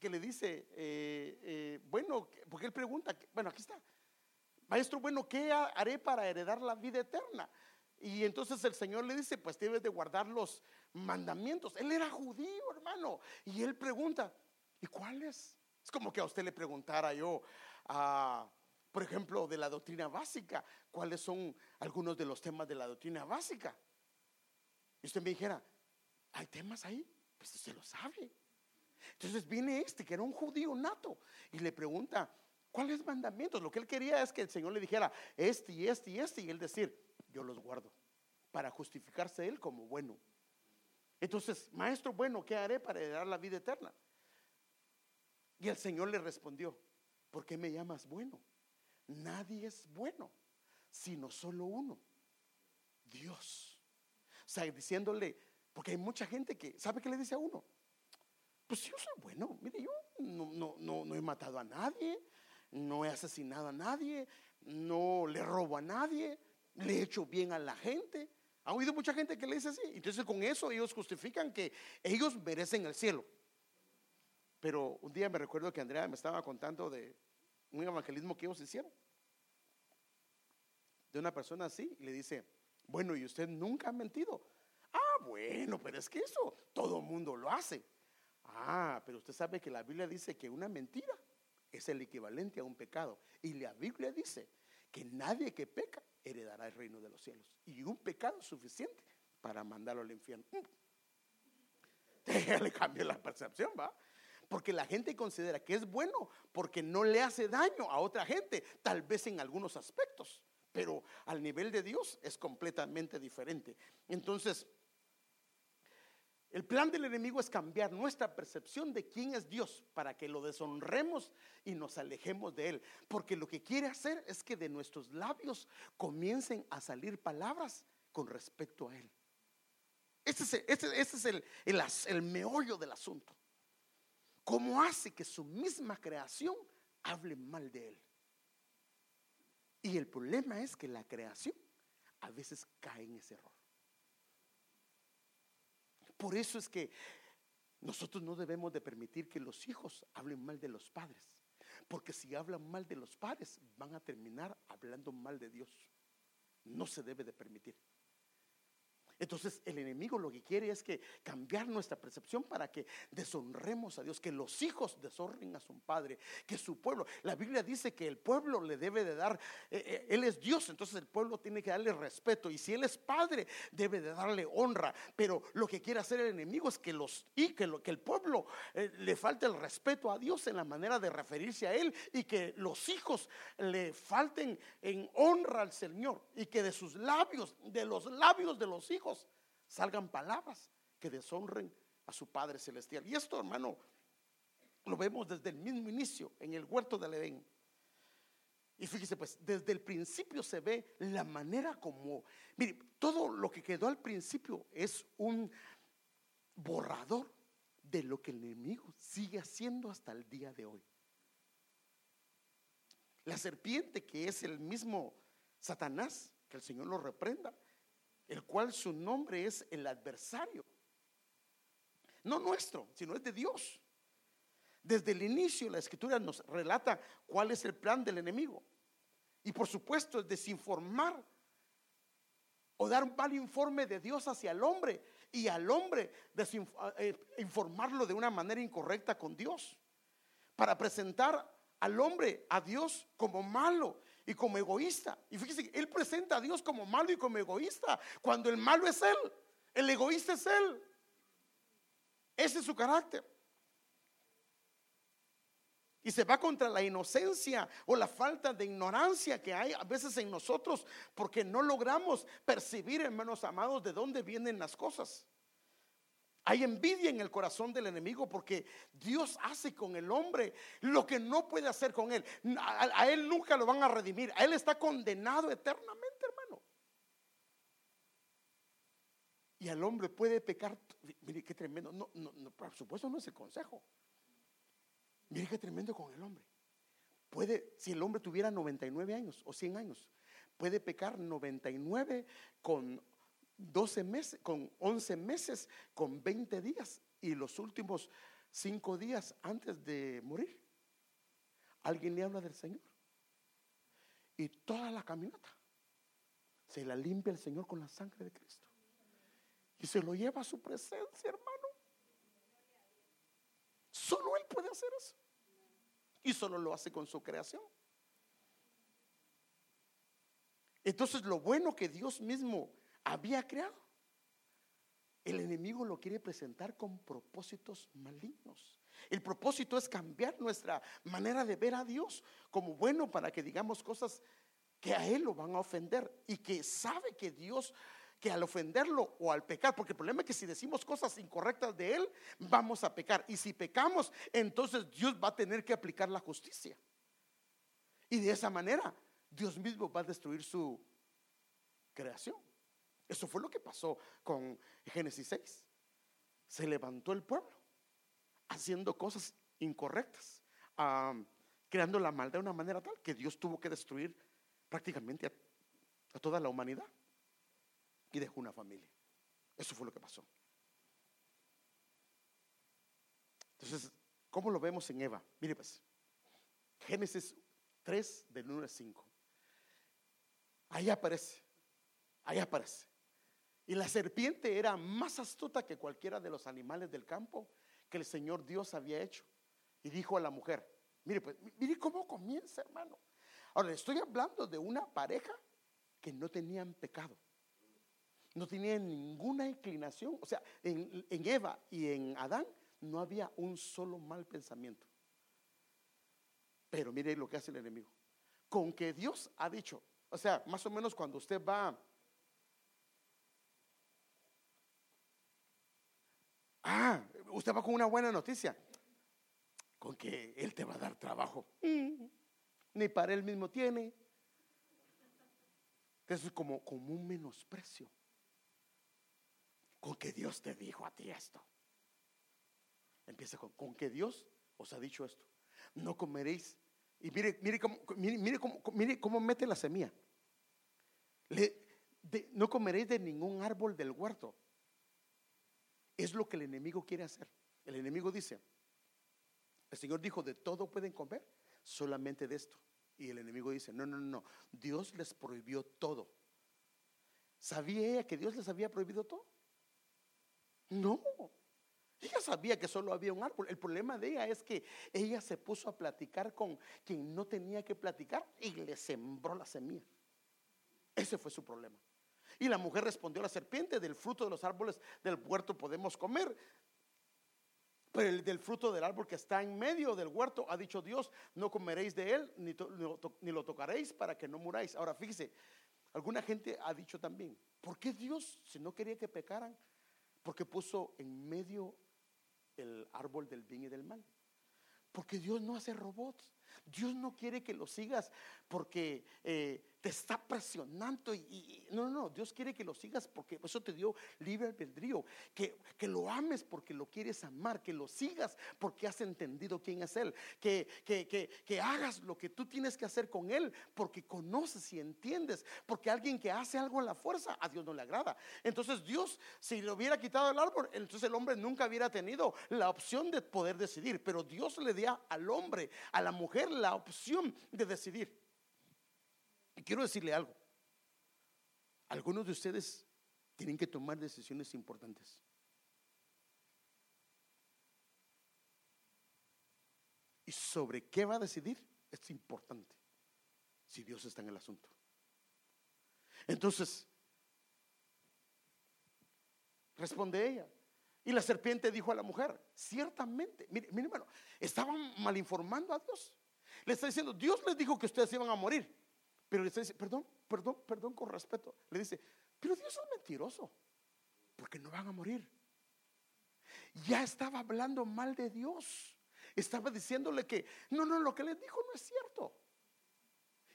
que le dice, eh, eh, bueno, porque él pregunta, bueno, aquí está, maestro, bueno, ¿qué haré para heredar la vida eterna? Y entonces el Señor le dice, pues debes de guardar los mandamientos. Él era judío, hermano. Y él pregunta, ¿y cuáles? Es como que a usted le preguntara yo, ah, por ejemplo, de la doctrina básica. ¿Cuáles son algunos de los temas de la doctrina básica? Y usted me dijera, ¿hay temas ahí? Pues usted lo sabe. Entonces viene este, que era un judío nato, y le pregunta, ¿cuáles mandamientos? Lo que él quería es que el Señor le dijera, este y este y este, y él decir, yo los guardo, para justificarse él como bueno. Entonces, maestro bueno, ¿qué haré para heredar la vida eterna? Y el Señor le respondió, ¿por qué me llamas bueno? Nadie es bueno, sino solo uno, Dios. O sea, diciéndole, porque hay mucha gente que, ¿sabe qué le dice a uno? Pues yo soy bueno, mire, yo no, no, no, he matado a nadie, no he asesinado a nadie, no le robo a nadie, le he hecho bien a la gente. Ha oído mucha gente que le dice así. Entonces con eso ellos justifican que ellos merecen el cielo. Pero un día me recuerdo que Andrea me estaba contando de un evangelismo que ellos hicieron. De una persona así y le dice, bueno, ¿y usted nunca ha mentido? Ah, bueno, pero es que eso todo mundo lo hace. Ah, pero usted sabe que la Biblia dice que una mentira es el equivalente a un pecado. Y la Biblia dice que nadie que peca heredará el reino de los cielos. Y un pecado suficiente para mandarlo al infierno. Le cambio la percepción, ¿va? Porque la gente considera que es bueno porque no le hace daño a otra gente, tal vez en algunos aspectos, pero al nivel de Dios es completamente diferente. Entonces, el plan del enemigo es cambiar nuestra percepción de quién es Dios para que lo deshonremos y nos alejemos de Él. Porque lo que quiere hacer es que de nuestros labios comiencen a salir palabras con respecto a Él. Ese es, el, el meollo del asunto. ¿Cómo hace que su misma creación hable mal de Él? Y el problema es que la creación a veces cae en ese error. Por eso es que nosotros no debemos de permitir que los hijos hablen mal de los padres. Porque si hablan mal de los padres, van a terminar hablando mal de Dios. No se debe de permitir. Entonces el enemigo lo que quiere es que cambiar nuestra percepción para que deshonremos a Dios, que los hijos deshonren a su padre, que su pueblo. La Biblia dice que el pueblo le debe de dar, eh, eh, Él es Dios, entonces el pueblo tiene que darle respeto. Y si Él es padre, debe de darle honra. Pero lo que quiere hacer el enemigo es que los y que, el pueblo eh, le falte el respeto a Dios en la manera de referirse a Él y que los hijos le falten en honra al Señor y que de sus labios, de los labios de los hijos, salgan palabras que deshonren a su Padre Celestial. Y esto, hermano, lo vemos desde el mismo inicio, en el huerto del Edén. Y fíjese, pues, desde el principio se ve la manera como, mire, todo lo que quedó al principio es un borrador de lo que el enemigo sigue haciendo hasta el día de hoy. La serpiente, que es el mismo Satanás, que el Señor lo reprenda, el cual su nombre es el adversario. No nuestro, sino es de Dios. Desde el inicio la escritura nos relata cuál es el plan del enemigo. Y por supuesto es desinformar o dar un mal informe de Dios hacia el hombre y al hombre eh, informarlo de una manera incorrecta con Dios. Para presentar al hombre a Dios como malo y como egoísta. Y fíjese, él presenta a Dios como malo y como egoísta, cuando el malo es él, el egoísta es él. Ese es su carácter. Y se va contra la inocencia o la falta de ignorancia que hay a veces en nosotros porque no logramos percibir, hermanos amados, de dónde vienen las cosas. Hay envidia en el corazón del enemigo porque Dios hace con el hombre lo que no puede hacer con él. A, él nunca lo van a redimir. A él está condenado eternamente, hermano. Y al hombre puede pecar. Mire qué tremendo. No, no, por supuesto no es el consejo. Mire qué tremendo con el hombre. Puede, si el hombre tuviera 99 años o 100 años, puede pecar 99 con 12 meses, con 11 meses, con 20 días y los últimos 5 días antes de morir. Alguien le habla del Señor. Y toda la caminata se la limpia el Señor con la sangre de Cristo. Y se lo lleva a su presencia, hermano. Solo Él puede hacer eso. Y solo lo hace con su creación. Entonces lo bueno que Dios mismo había creado. El enemigo lo quiere presentar con propósitos malignos. El propósito es cambiar nuestra manera de ver a Dios como bueno para que digamos cosas que a Él lo van a ofender y que sabe que Dios, que al ofenderlo o al pecar, porque el problema es que si decimos cosas incorrectas de Él, vamos a pecar. Y si pecamos, entonces Dios va a tener que aplicar la justicia. Y de esa manera, Dios mismo va a destruir su creación. Eso fue lo que pasó con Génesis 6. Se levantó el pueblo haciendo cosas incorrectas. creando la maldad de una manera tal que Dios tuvo que destruir prácticamente a, toda la humanidad y dejó una familia. Eso fue lo que pasó. Entonces, ¿cómo lo vemos en Eva? Mire pues, Génesis 3 del 1 al 5. Ahí aparece, ahí aparece. Y la serpiente era más astuta que cualquiera de los animales del campo que el Señor Dios había hecho. Y dijo a la mujer, mire pues, mire cómo comienza hermano. Ahora, estoy hablando de una pareja que no tenían pecado. No tenían ninguna inclinación. O sea, en, en Eva y en Adán no había un solo mal pensamiento. Pero mire lo que hace el enemigo. Con que Dios ha dicho, o sea, más o menos cuando usted va... Ah, usted va con una buena noticia. Con que Él te va a dar trabajo. Ni para Él mismo tiene. Eso es como, como un menosprecio. Con que Dios te dijo a ti esto. Empieza con, con que Dios os ha dicho esto. No comeréis. Y mire, mire, cómo, mire, cómo, mire cómo mete la semilla. no comeréis de ningún árbol del huerto. Es lo que el enemigo quiere hacer. El enemigo dice, el Señor dijo, de todo pueden comer, solamente de esto. Y el enemigo dice, no, no, no, Dios les prohibió todo. ¿Sabía ella que Dios les había prohibido todo? No. Ella sabía que solo había un árbol. El problema de ella es que ella se puso a platicar con quien no tenía que platicar y le sembró la semilla. Ese fue su problema. Y la mujer respondió a la serpiente, del fruto de los árboles del huerto podemos comer. Pero el del fruto del árbol que está en medio del huerto, ha dicho Dios, no comeréis de él, ni, ni lo tocaréis para que no muráis. Ahora fíjese, alguna gente ha dicho también, ¿por qué Dios, si no quería que pecaran, porque puso en medio el árbol del bien y del mal. Porque Dios no hace robots. Dios no quiere que lo sigas porque eh, te está presionando y, no, no, no, Dios quiere que lo sigas porque eso te dio libre albedrío, que, que lo ames porque lo quieres amar, que lo sigas porque has entendido quién es Él, que, que, que, que hagas lo que tú tienes que hacer con Él porque conoces y entiendes, porque alguien que hace algo a la fuerza a Dios no le agrada. Entonces Dios, si le hubiera quitado el árbol, entonces el hombre nunca hubiera tenido la opción de poder decidir, pero Dios le dio al hombre, a la mujer, la opción de decidir. Y quiero decirle algo. Algunos de ustedes tienen que tomar decisiones importantes. Y sobre qué va a decidir es importante si Dios está en el asunto. Entonces, responde ella. Y la serpiente dijo a la mujer, ciertamente, mire, mire hermano, estaban malinformando a Dios. Le está diciendo, Dios les dijo que ustedes iban a morir. Pero le dice, perdón, perdón, perdón con respeto. Le dice, pero Dios es mentiroso, porque no van a morir. Ya estaba hablando mal de Dios. Estaba diciéndole que, no, no, lo que les dijo no es cierto.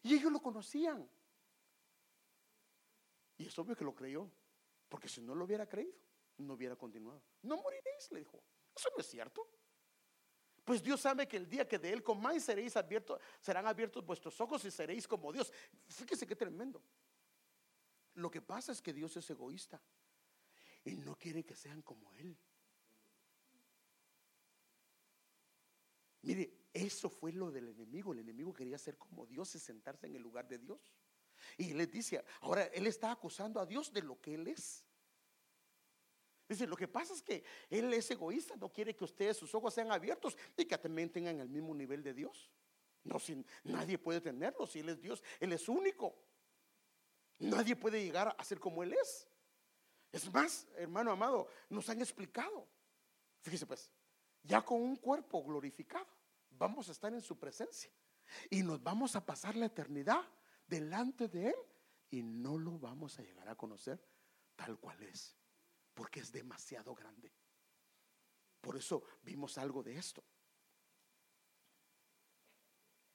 Y ellos lo conocían. Y es obvio que lo creyó, porque si no lo hubiera creído, no hubiera continuado. No moriréis, le dijo. Eso no es cierto. Pues Dios sabe que el día que de él comáis seréis abiertos, serán abiertos vuestros ojos y seréis como Dios. Fíjese qué tremendo. Lo que pasa es que Dios es egoísta y no quiere que sean como Él. Mire, eso fue lo del enemigo. El enemigo quería ser como Dios y sentarse en el lugar de Dios. Y les dice, ahora él está acusando a Dios de lo que Él es. Dice, lo que pasa es que Él es egoísta, no quiere que ustedes sus ojos sean abiertos y que también tengan el mismo nivel de Dios. No, sin, nadie puede tenerlo, si Él es Dios, Él es único. Nadie puede llegar a ser como Él es. Es más, hermano amado, nos han explicado. Fíjese pues, ya con un cuerpo glorificado, vamos a estar en su presencia y nos vamos a pasar la eternidad delante de Él y no lo vamos a llegar a conocer tal cual es porque es demasiado grande. Por eso vimos algo de esto.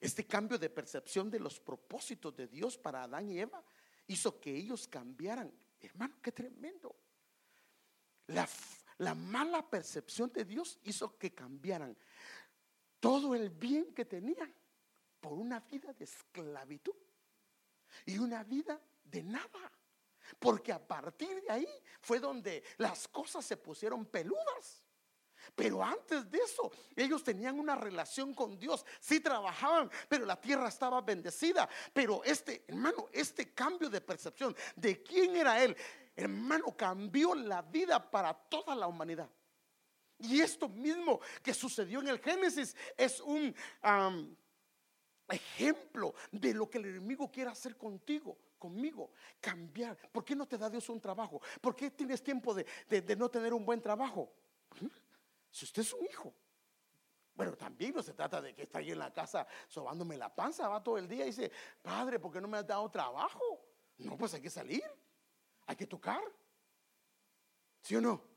Este cambio de percepción de los propósitos de Dios para Adán y Eva hizo que ellos cambiaran. Hermano, qué tremendo. La, la mala percepción de Dios hizo que cambiaran todo el bien que tenían por una vida de esclavitud y una vida de nada. Porque a partir de ahí fue donde las cosas se pusieron peludas. Pero antes de eso, ellos tenían una relación con Dios. Sí trabajaban, pero la tierra estaba bendecida. Pero este, hermano, este cambio de percepción de quién era Él, hermano, cambió la vida para toda la humanidad. Y esto mismo que sucedió en el Génesis es un ejemplo de lo que el enemigo quiere hacer contigo conmigo, cambiar. ¿Por qué no te da Dios un trabajo? ¿Por qué tienes tiempo de, de no tener un buen trabajo? Si usted es un hijo. Bueno, también no se trata de que está ahí en la casa sobándome la panza, va todo el día y dice, padre, ¿por qué no me has dado trabajo? No, pues hay que salir, hay que tocar. ¿Sí o no?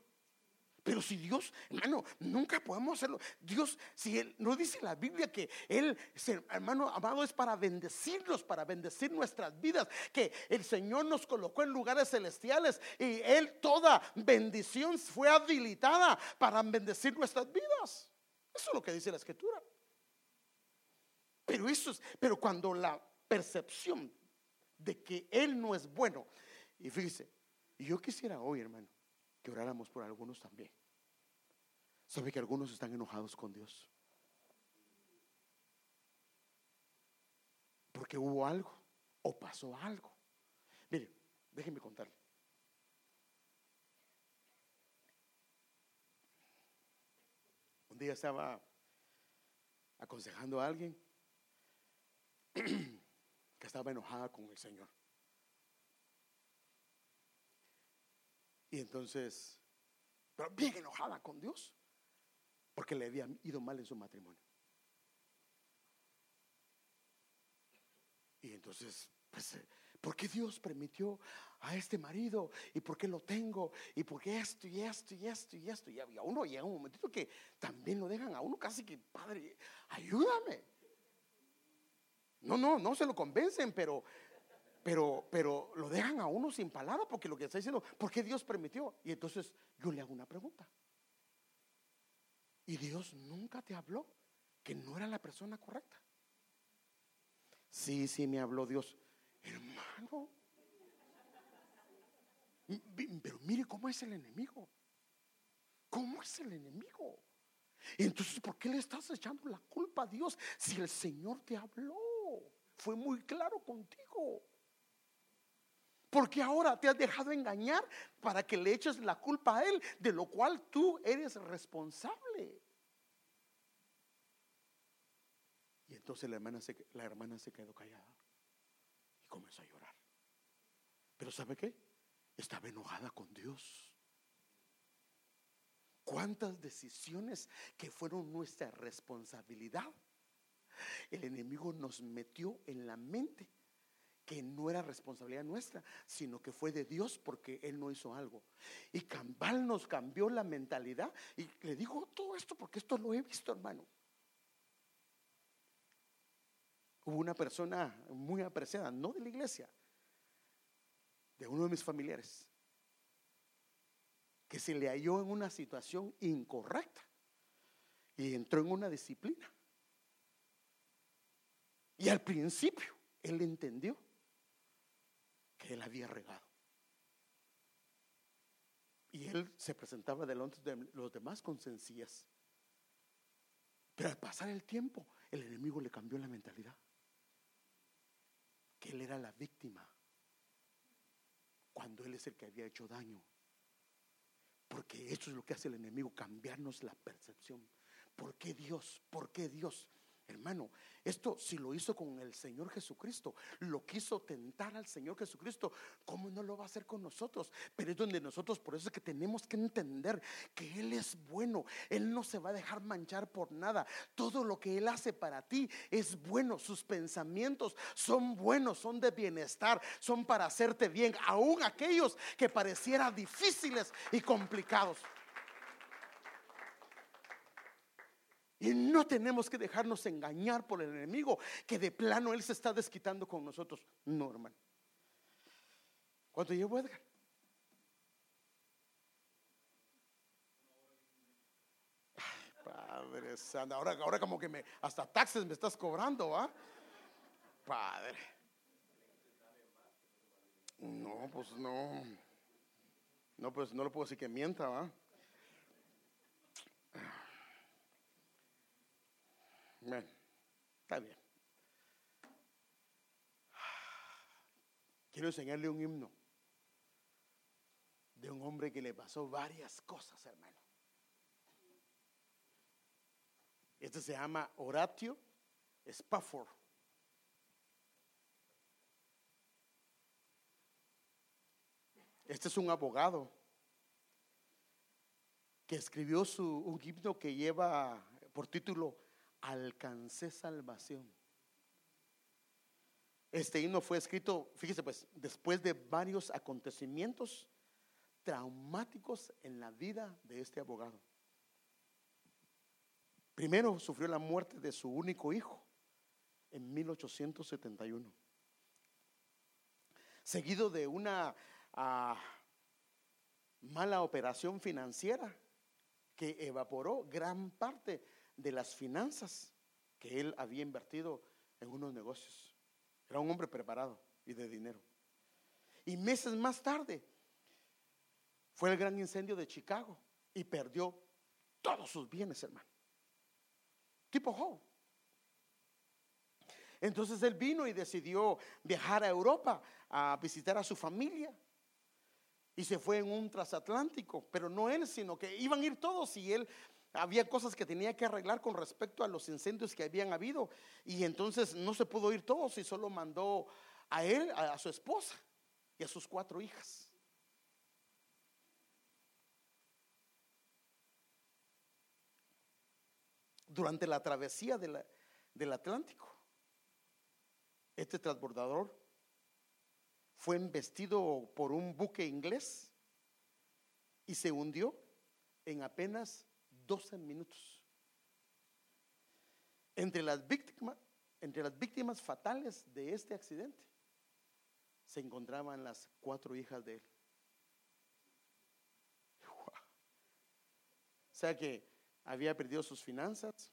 Pero si Dios, hermano, nunca podemos hacerlo. Dios, si Él no dice la Biblia que Él, hermano amado, es para bendecirnos, para bendecir nuestras vidas, que el Señor nos colocó en lugares celestiales y Él toda bendición fue habilitada para bendecir nuestras vidas. Eso es lo que dice la Escritura. Pero eso es, pero cuando la percepción de que Él no es bueno, y fíjese, yo quisiera hoy, hermano, que oráramos por algunos también. ¿Sabe que algunos están enojados con Dios? Porque hubo algo o pasó algo. Mire, déjenme contarle. Un día estaba aconsejando a alguien que estaba enojada con el Señor. Y entonces, pero bien enojada con Dios, porque le había ido mal en su matrimonio. Y entonces, pues, eh, ¿por qué Dios permitió a este marido? ¿Y por qué lo tengo? ¿Y por qué esto y esto y esto y esto? Y a uno llega un momentito que también lo dejan a uno casi que, Padre, ayúdame. No, no, no se lo convencen, pero pero, pero lo dejan a uno sin palabra porque lo que está diciendo, ¿por qué Dios permitió? Y entonces yo le hago una pregunta. ¿Y Dios nunca te habló que no era la persona correcta? Sí, sí, me habló Dios. Hermano. Pero mire cómo es el enemigo. ¿Cómo es el enemigo? Entonces, ¿por qué le estás echando la culpa a Dios si el Señor te habló? Fue muy claro contigo. Porque ahora te has dejado engañar para que le eches la culpa a Él, de lo cual tú eres responsable. Y entonces la hermana se, la hermana se quedó callada y comenzó a llorar. Pero ¿sabe qué? Estaba enojada con Dios. ¿Cuántas decisiones que fueron nuestra responsabilidad? El enemigo nos metió en la mente no era responsabilidad nuestra, sino que fue de Dios porque Él no hizo algo. Y Cambal nos cambió la mentalidad y le digo todo esto porque esto lo he visto, hermano. Hubo una persona muy apreciada, no de la iglesia, de uno de mis familiares, que se le halló en una situación incorrecta y entró en una disciplina. Y al principio él entendió que él había regado. Y él se presentaba delante de los demás con sencillez. Pero al pasar el tiempo, el enemigo le cambió la mentalidad. Que él era la víctima. Cuando él es el que había hecho daño. Porque eso es lo que hace el enemigo, cambiarnos la percepción. ¿Por qué Dios? ¿Por qué Dios? Hermano, esto si lo hizo con el Señor Jesucristo, lo quiso tentar al Señor Jesucristo, ¿cómo no lo va a hacer con nosotros? Pero es donde nosotros, por eso es que tenemos que entender que Él es bueno, Él no se va a dejar manchar por nada. Todo lo que Él hace para ti es bueno, sus pensamientos son buenos, son de bienestar, son para hacerte bien, aún aquellos que parecieran difíciles y complicados. Y no tenemos que dejarnos engañar por el enemigo, que de plano él se está desquitando con nosotros. No, hermano. ¿Cuánto llevo, Edgar? Padre Santo. Ahora, ahora como que me, hasta taxes me estás cobrando, ¿ah? Padre. No, pues no. No, pues no le puedo decir que mienta, ¿va? Bueno, está bien. Quiero enseñarle un himno de un hombre que le pasó varias cosas, hermano. Este se llama Horatio Spafford. Este es un abogado que escribió su, un himno que lleva por título Alcancé salvación. Este himno fue escrito, fíjese pues, después de varios acontecimientos traumáticos en la vida de este abogado. Primero sufrió la muerte de su único hijo en 1871, seguido de una ah, mala operación financiera que evaporó gran parte de las finanzas que él había invertido en unos negocios. Era un hombre preparado y de dinero. Y meses más tarde fue el gran incendio de Chicago y perdió todos sus bienes, hermano. Tipo Howe. Entonces él vino y decidió viajar a Europa a visitar a su familia. Y se fue en un transatlántico, pero no él, sino que iban a ir todos y él había cosas que tenía que arreglar con respecto a los incendios que habían habido. Y entonces no se pudo ir todos y solo mandó a él, a, su esposa y a sus cuatro hijas. Durante la travesía del Atlántico, este transbordador fue embestido por un buque inglés y se hundió en apenas 12 minutos. Entre las víctimas, entre las víctimas fatales de este accidente se encontraban las cuatro hijas de él. O sea que había perdido sus finanzas,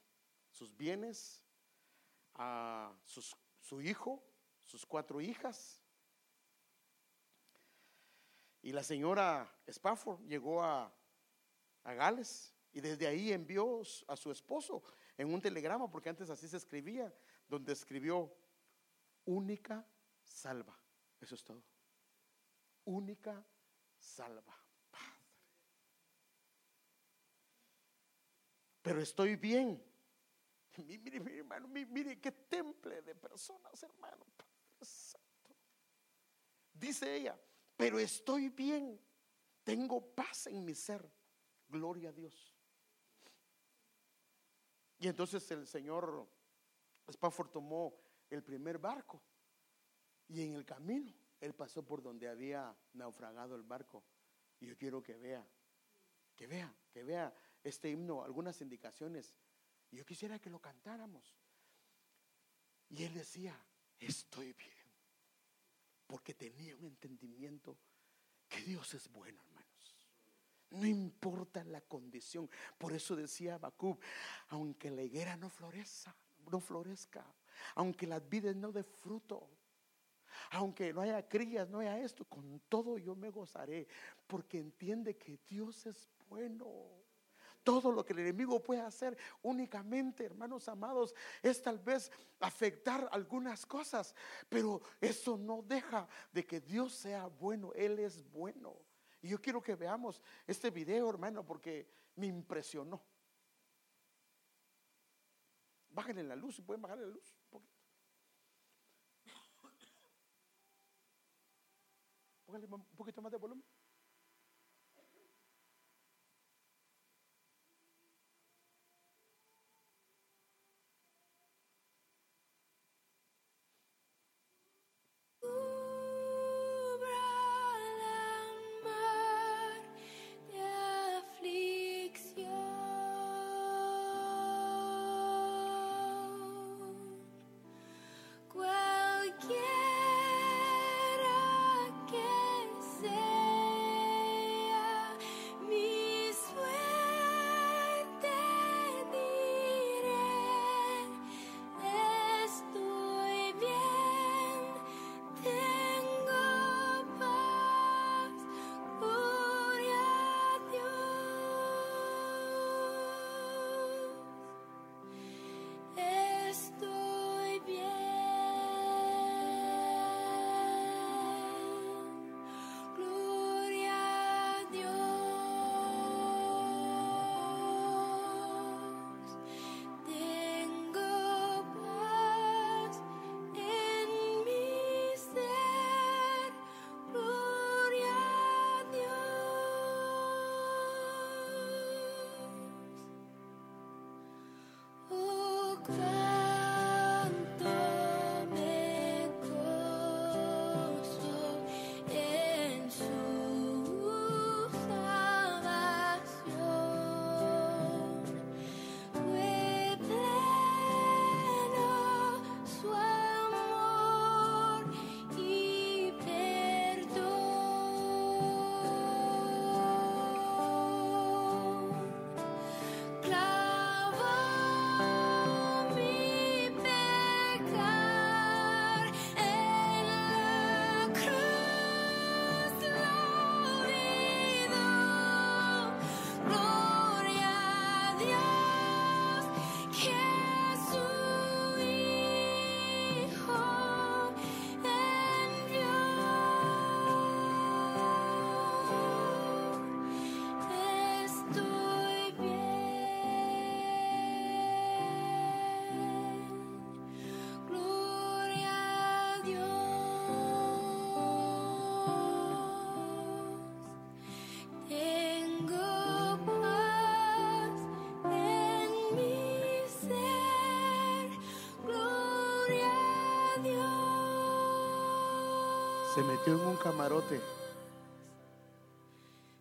sus bienes, a su hijo, sus cuatro hijas. Y la señora Spafford llegó a, a Gales y desde ahí envió a su esposo en un telegrama, porque antes así se escribía, donde escribió única salva. Eso es todo. Única salva. Padre. Pero estoy bien. Mire, mire, hermano, mire, qué temple de personas, hermano. Dice ella, pero estoy bien. Tengo paz en mi ser. Gloria a Dios. Y entonces el señor Spafford tomó el primer barco y en el camino él pasó por donde había naufragado el barco. Y yo quiero que vea, que vea, que vea este himno, algunas indicaciones. Y yo quisiera que lo cantáramos. Y él decía, estoy bien, porque tenía un entendimiento que Dios es bueno, hermano. No importa la condición. Por eso decía Bacub, aunque la higuera no florezca, no florezca, aunque las vides no de fruto, aunque no haya crías, no haya esto, con todo yo me gozaré, porque entiende que Dios es bueno. Todo lo que el enemigo puede hacer únicamente, hermanos amados, es tal vez afectar algunas cosas, pero eso no deja de que Dios sea bueno, Él es bueno. Y yo quiero que veamos este video, hermano, porque me impresionó. Bájenle la luz, si pueden bajarle la luz un poquito. Póngale un poquito más de volumen. Se metió en un camarote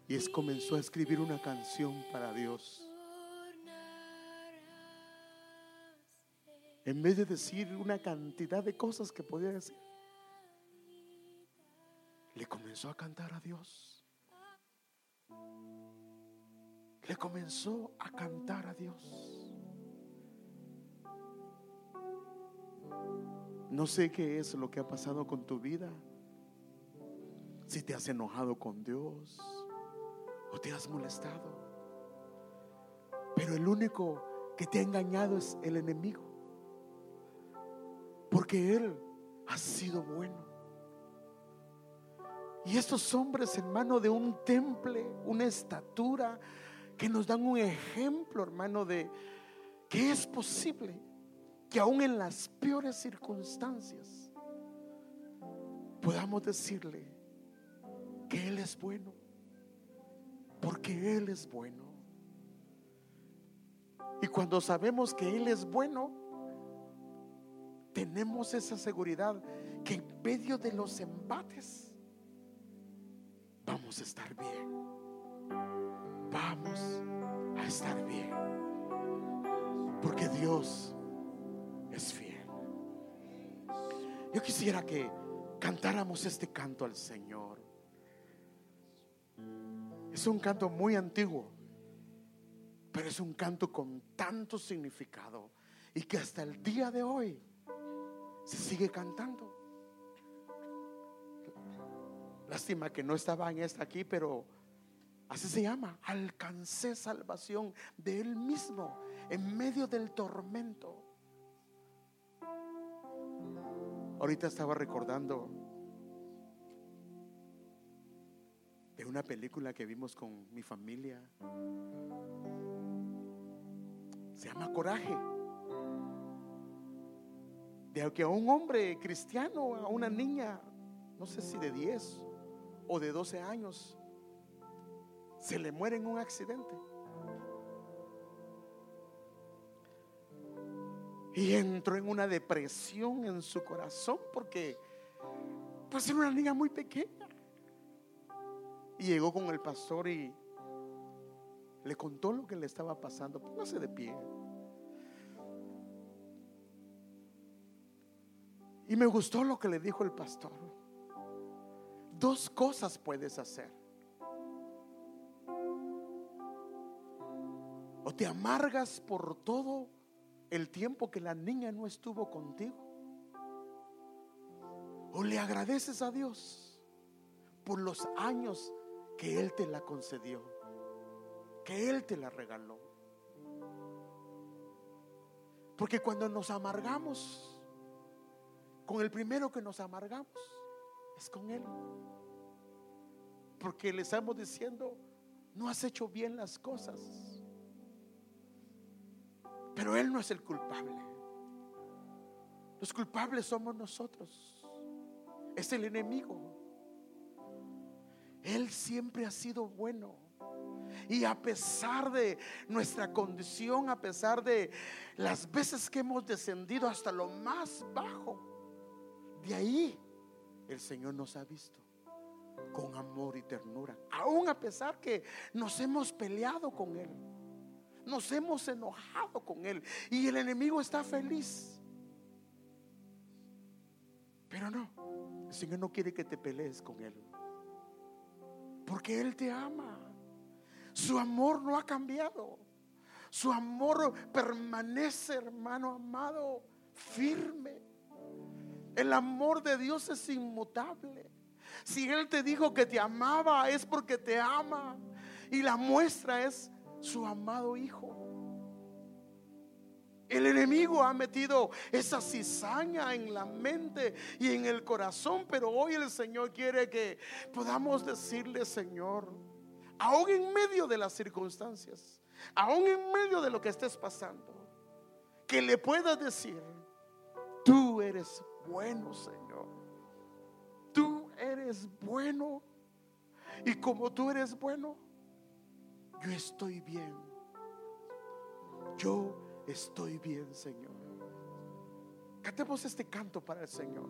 y es, comenzó a escribir una canción para Dios. En vez de decir una cantidad de cosas que podía decir, le comenzó a cantar a Dios. Le comenzó a cantar a Dios. No sé qué es lo que ha pasado con tu vida. Si te has enojado con Dios o te has molestado. Pero el único que te ha engañado es el enemigo. Porque Él ha sido bueno. Y estos hombres, hermano, de un temple, una estatura, que nos dan un ejemplo, hermano, de que es posible que aún en las peores circunstancias podamos decirle que Él es bueno, porque Él es bueno. Y cuando sabemos que Él es bueno, tenemos esa seguridad que en medio de los embates vamos a estar bien. Vamos a estar bien. Porque Dios es fiel. Yo quisiera que cantáramos este canto al Señor. Es un canto muy antiguo, pero es un canto con tanto significado y que hasta el día de hoy se sigue cantando. Lástima que no estaba en esta aquí, pero así se llama. Alcancé salvación de Él mismo en medio del tormento. Ahorita estaba recordando una película que vimos con mi familia. Se llama Coraje. De que a un hombre cristiano, a una niña, no sé si de 10 o de 12 años, se le muere en un accidente. Y entró en una depresión en su corazón porque pues era una niña muy pequeña. Y llegó con el pastor y le contó lo que le estaba pasando. Póngase de pie. Y me gustó lo que le dijo el pastor. Dos cosas puedes hacer. O te amargas por todo el tiempo que la niña no estuvo contigo. O le agradeces a Dios por los años que Él te la concedió, que Él te la regaló. Porque cuando nos amargamos, con el primero que nos amargamos es con Él. Porque le estamos diciendo, no has hecho bien las cosas. Pero Él no es el culpable. Los culpables somos nosotros. Es el enemigo. Él siempre ha sido bueno. Y a pesar de nuestra condición, a pesar de las veces que hemos descendido hasta lo más bajo, de ahí el Señor nos ha visto con amor y ternura. Aún a pesar que nos hemos peleado con Él nos hemos enojado con Él y el enemigo está feliz. Pero no, el Señor no quiere que te pelees con Él. Porque Él te ama. Su amor no ha cambiado. Su amor permanece, hermano amado, firme. El amor de Dios es inmutable. Si Él te dijo que te amaba, es porque te ama. Y la muestra es su amado Hijo. El enemigo ha metido esa cizaña en la mente y en el corazón, pero hoy el Señor quiere que podamos decirle, Señor, aún en medio de las circunstancias, aún en medio de lo que estés pasando, que le puedas decir, tú eres bueno, Señor. Tú eres bueno. Y como tú eres bueno, yo estoy bien. Yo estoy bien, Señor. Cantemos este canto para el Señor.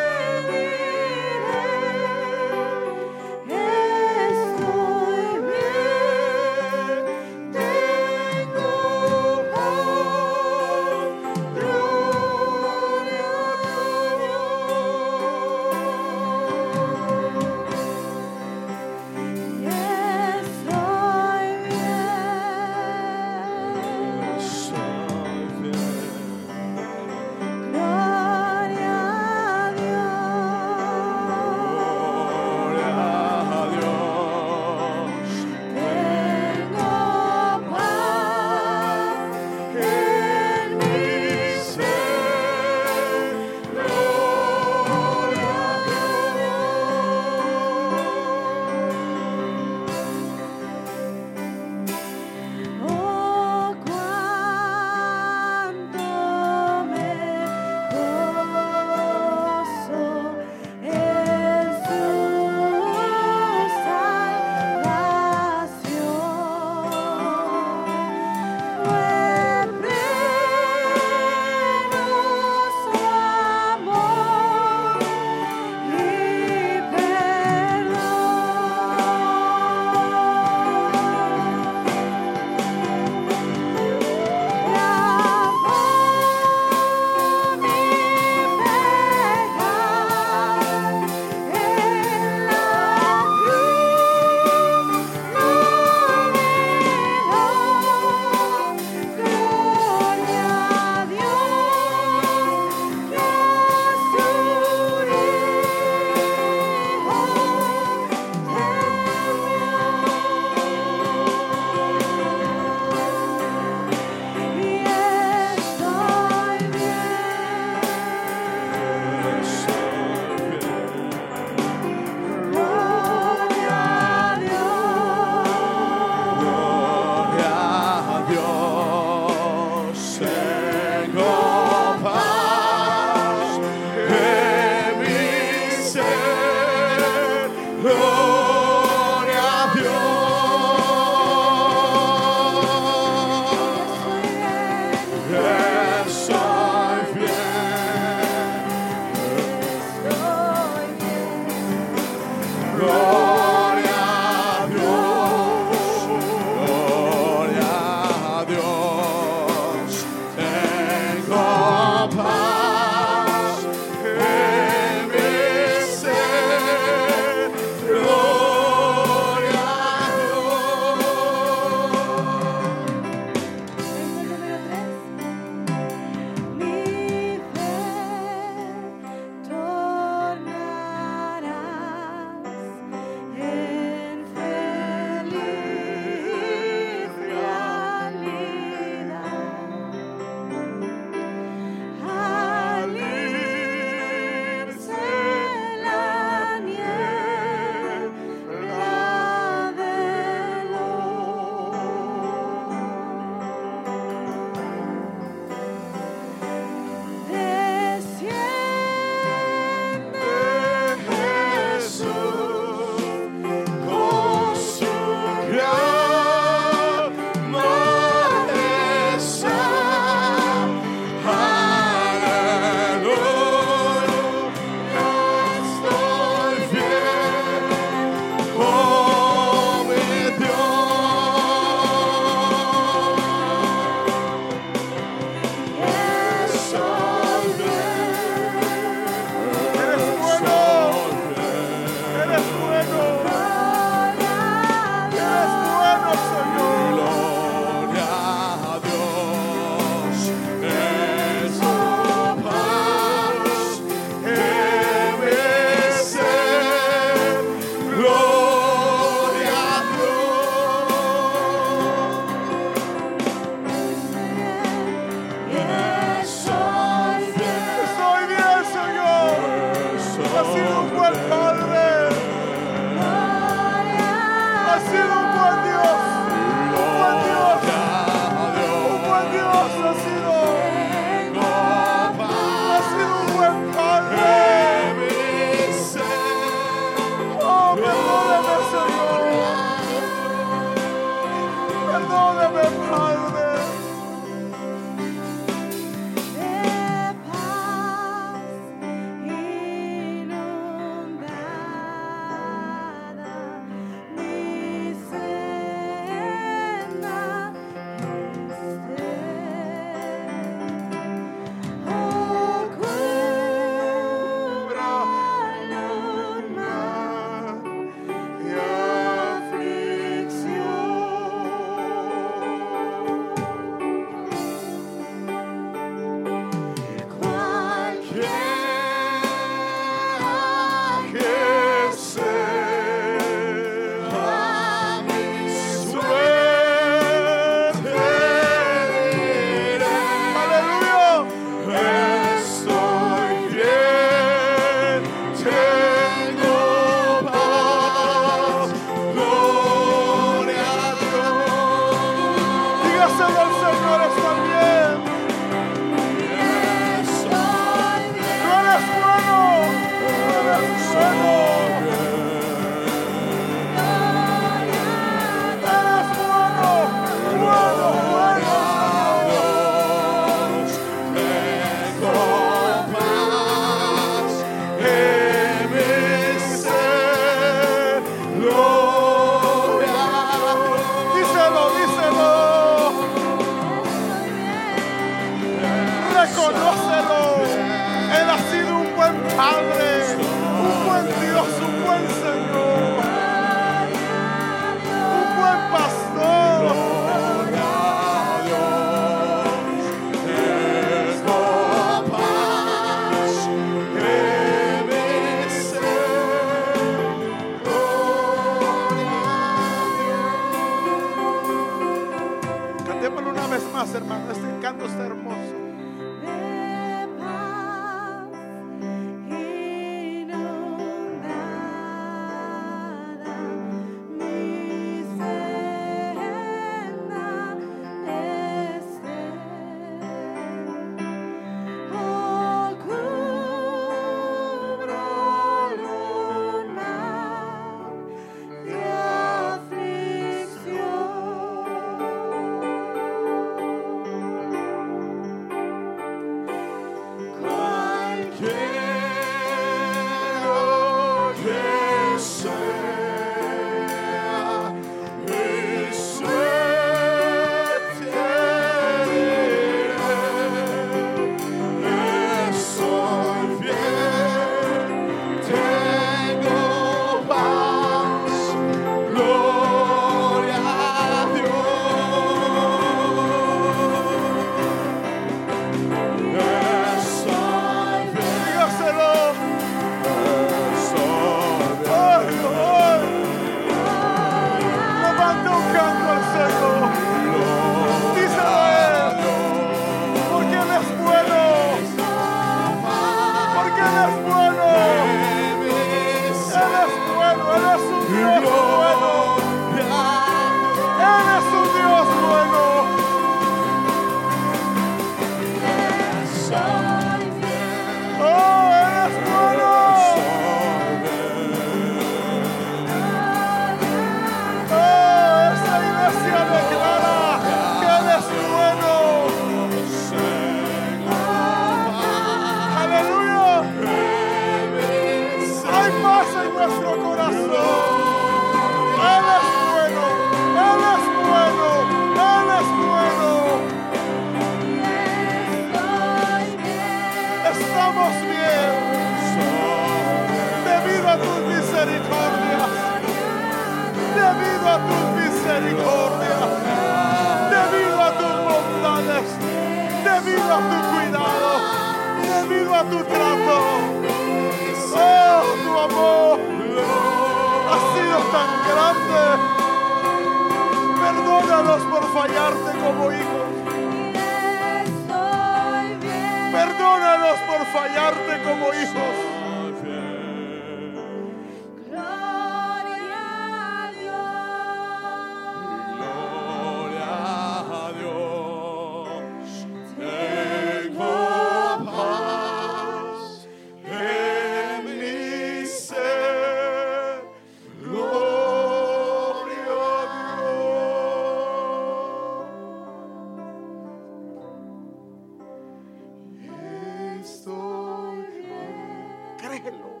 Créelo.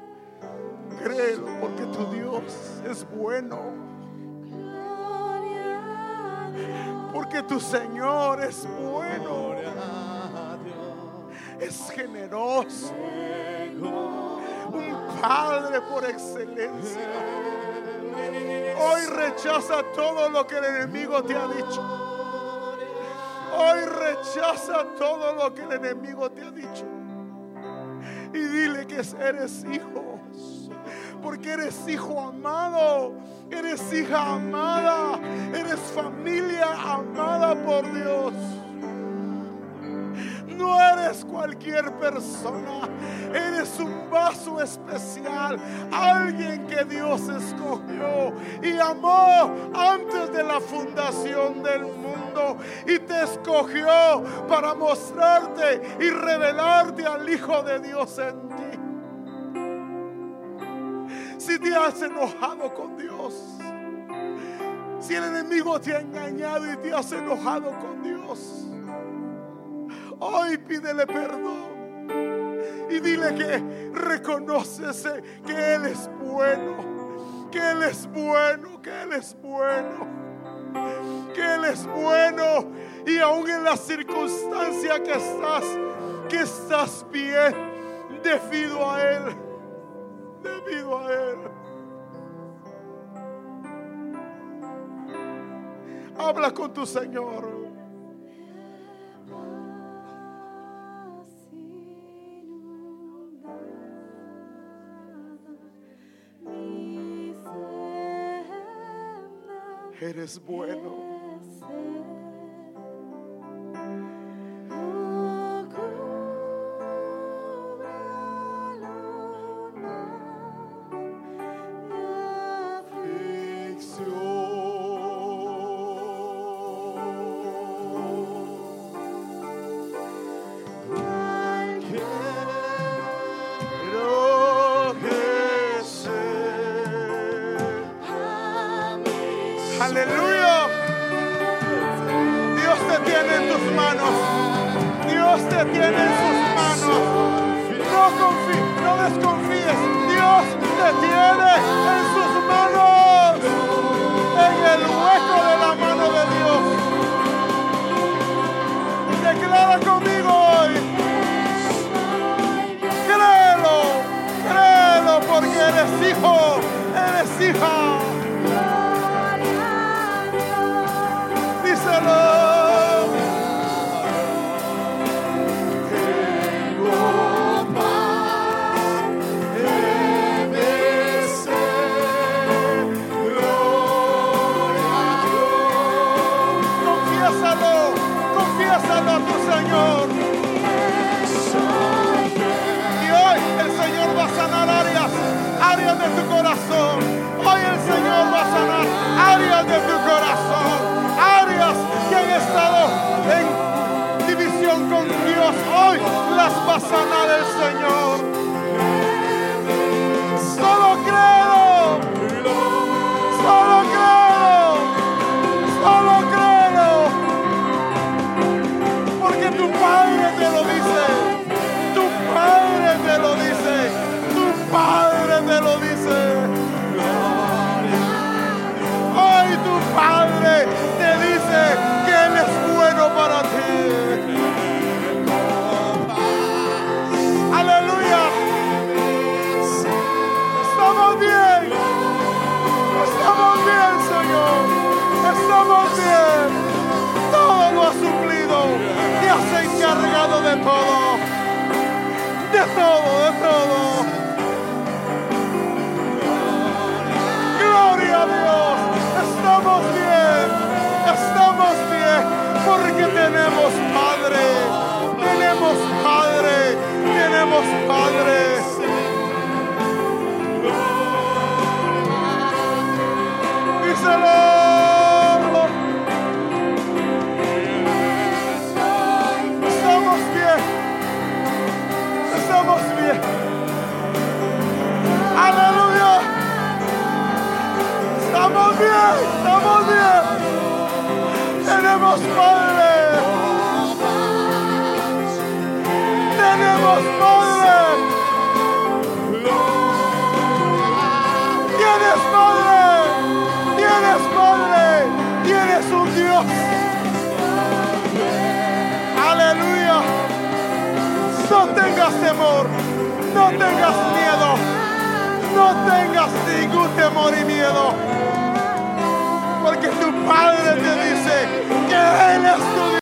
Créelo porque tu Dios es bueno. Porque tu Señor es bueno. Es generoso. Un Padre por excelencia. Hoy rechaza todo lo que el enemigo te ha dicho. Hoy rechaza todo lo que el enemigo te ha dicho. Que eres hijo. Porque eres hijo amado. Eres hija amada. Eres familia amada por Dios. No eres cualquier persona. Eres un vaso especial. Alguien que Dios escogió y amó antes de la fundación del mundo. Y te escogió para mostrarte y revelarte al Hijo de Dios en te has enojado con Dios, si el enemigo te ha engañado y te has enojado con Dios, hoy pídele perdón. Y dile que reconoces que Él es bueno, que Él es bueno, que Él es bueno que Él es bueno y aún en la circunstancia que estás, que estás bien debido a Él debido a Él. Habla con tu Señor. Eres bueno. paz va a sanar el Señor. cargado de todo, de todo, de todo. Gloria a Dios, estamos bien, estamos bien, porque tenemos Padre, tenemos Padre, tenemos Padre. Díselo. bien, estamos bien. Tenemos Padre. Tenemos Padre. Tienes Padre. Tienes Padre. Tienes un Dios. Aleluya. No tengas temor. No tengas miedo. No tengas ningún temor y miedo.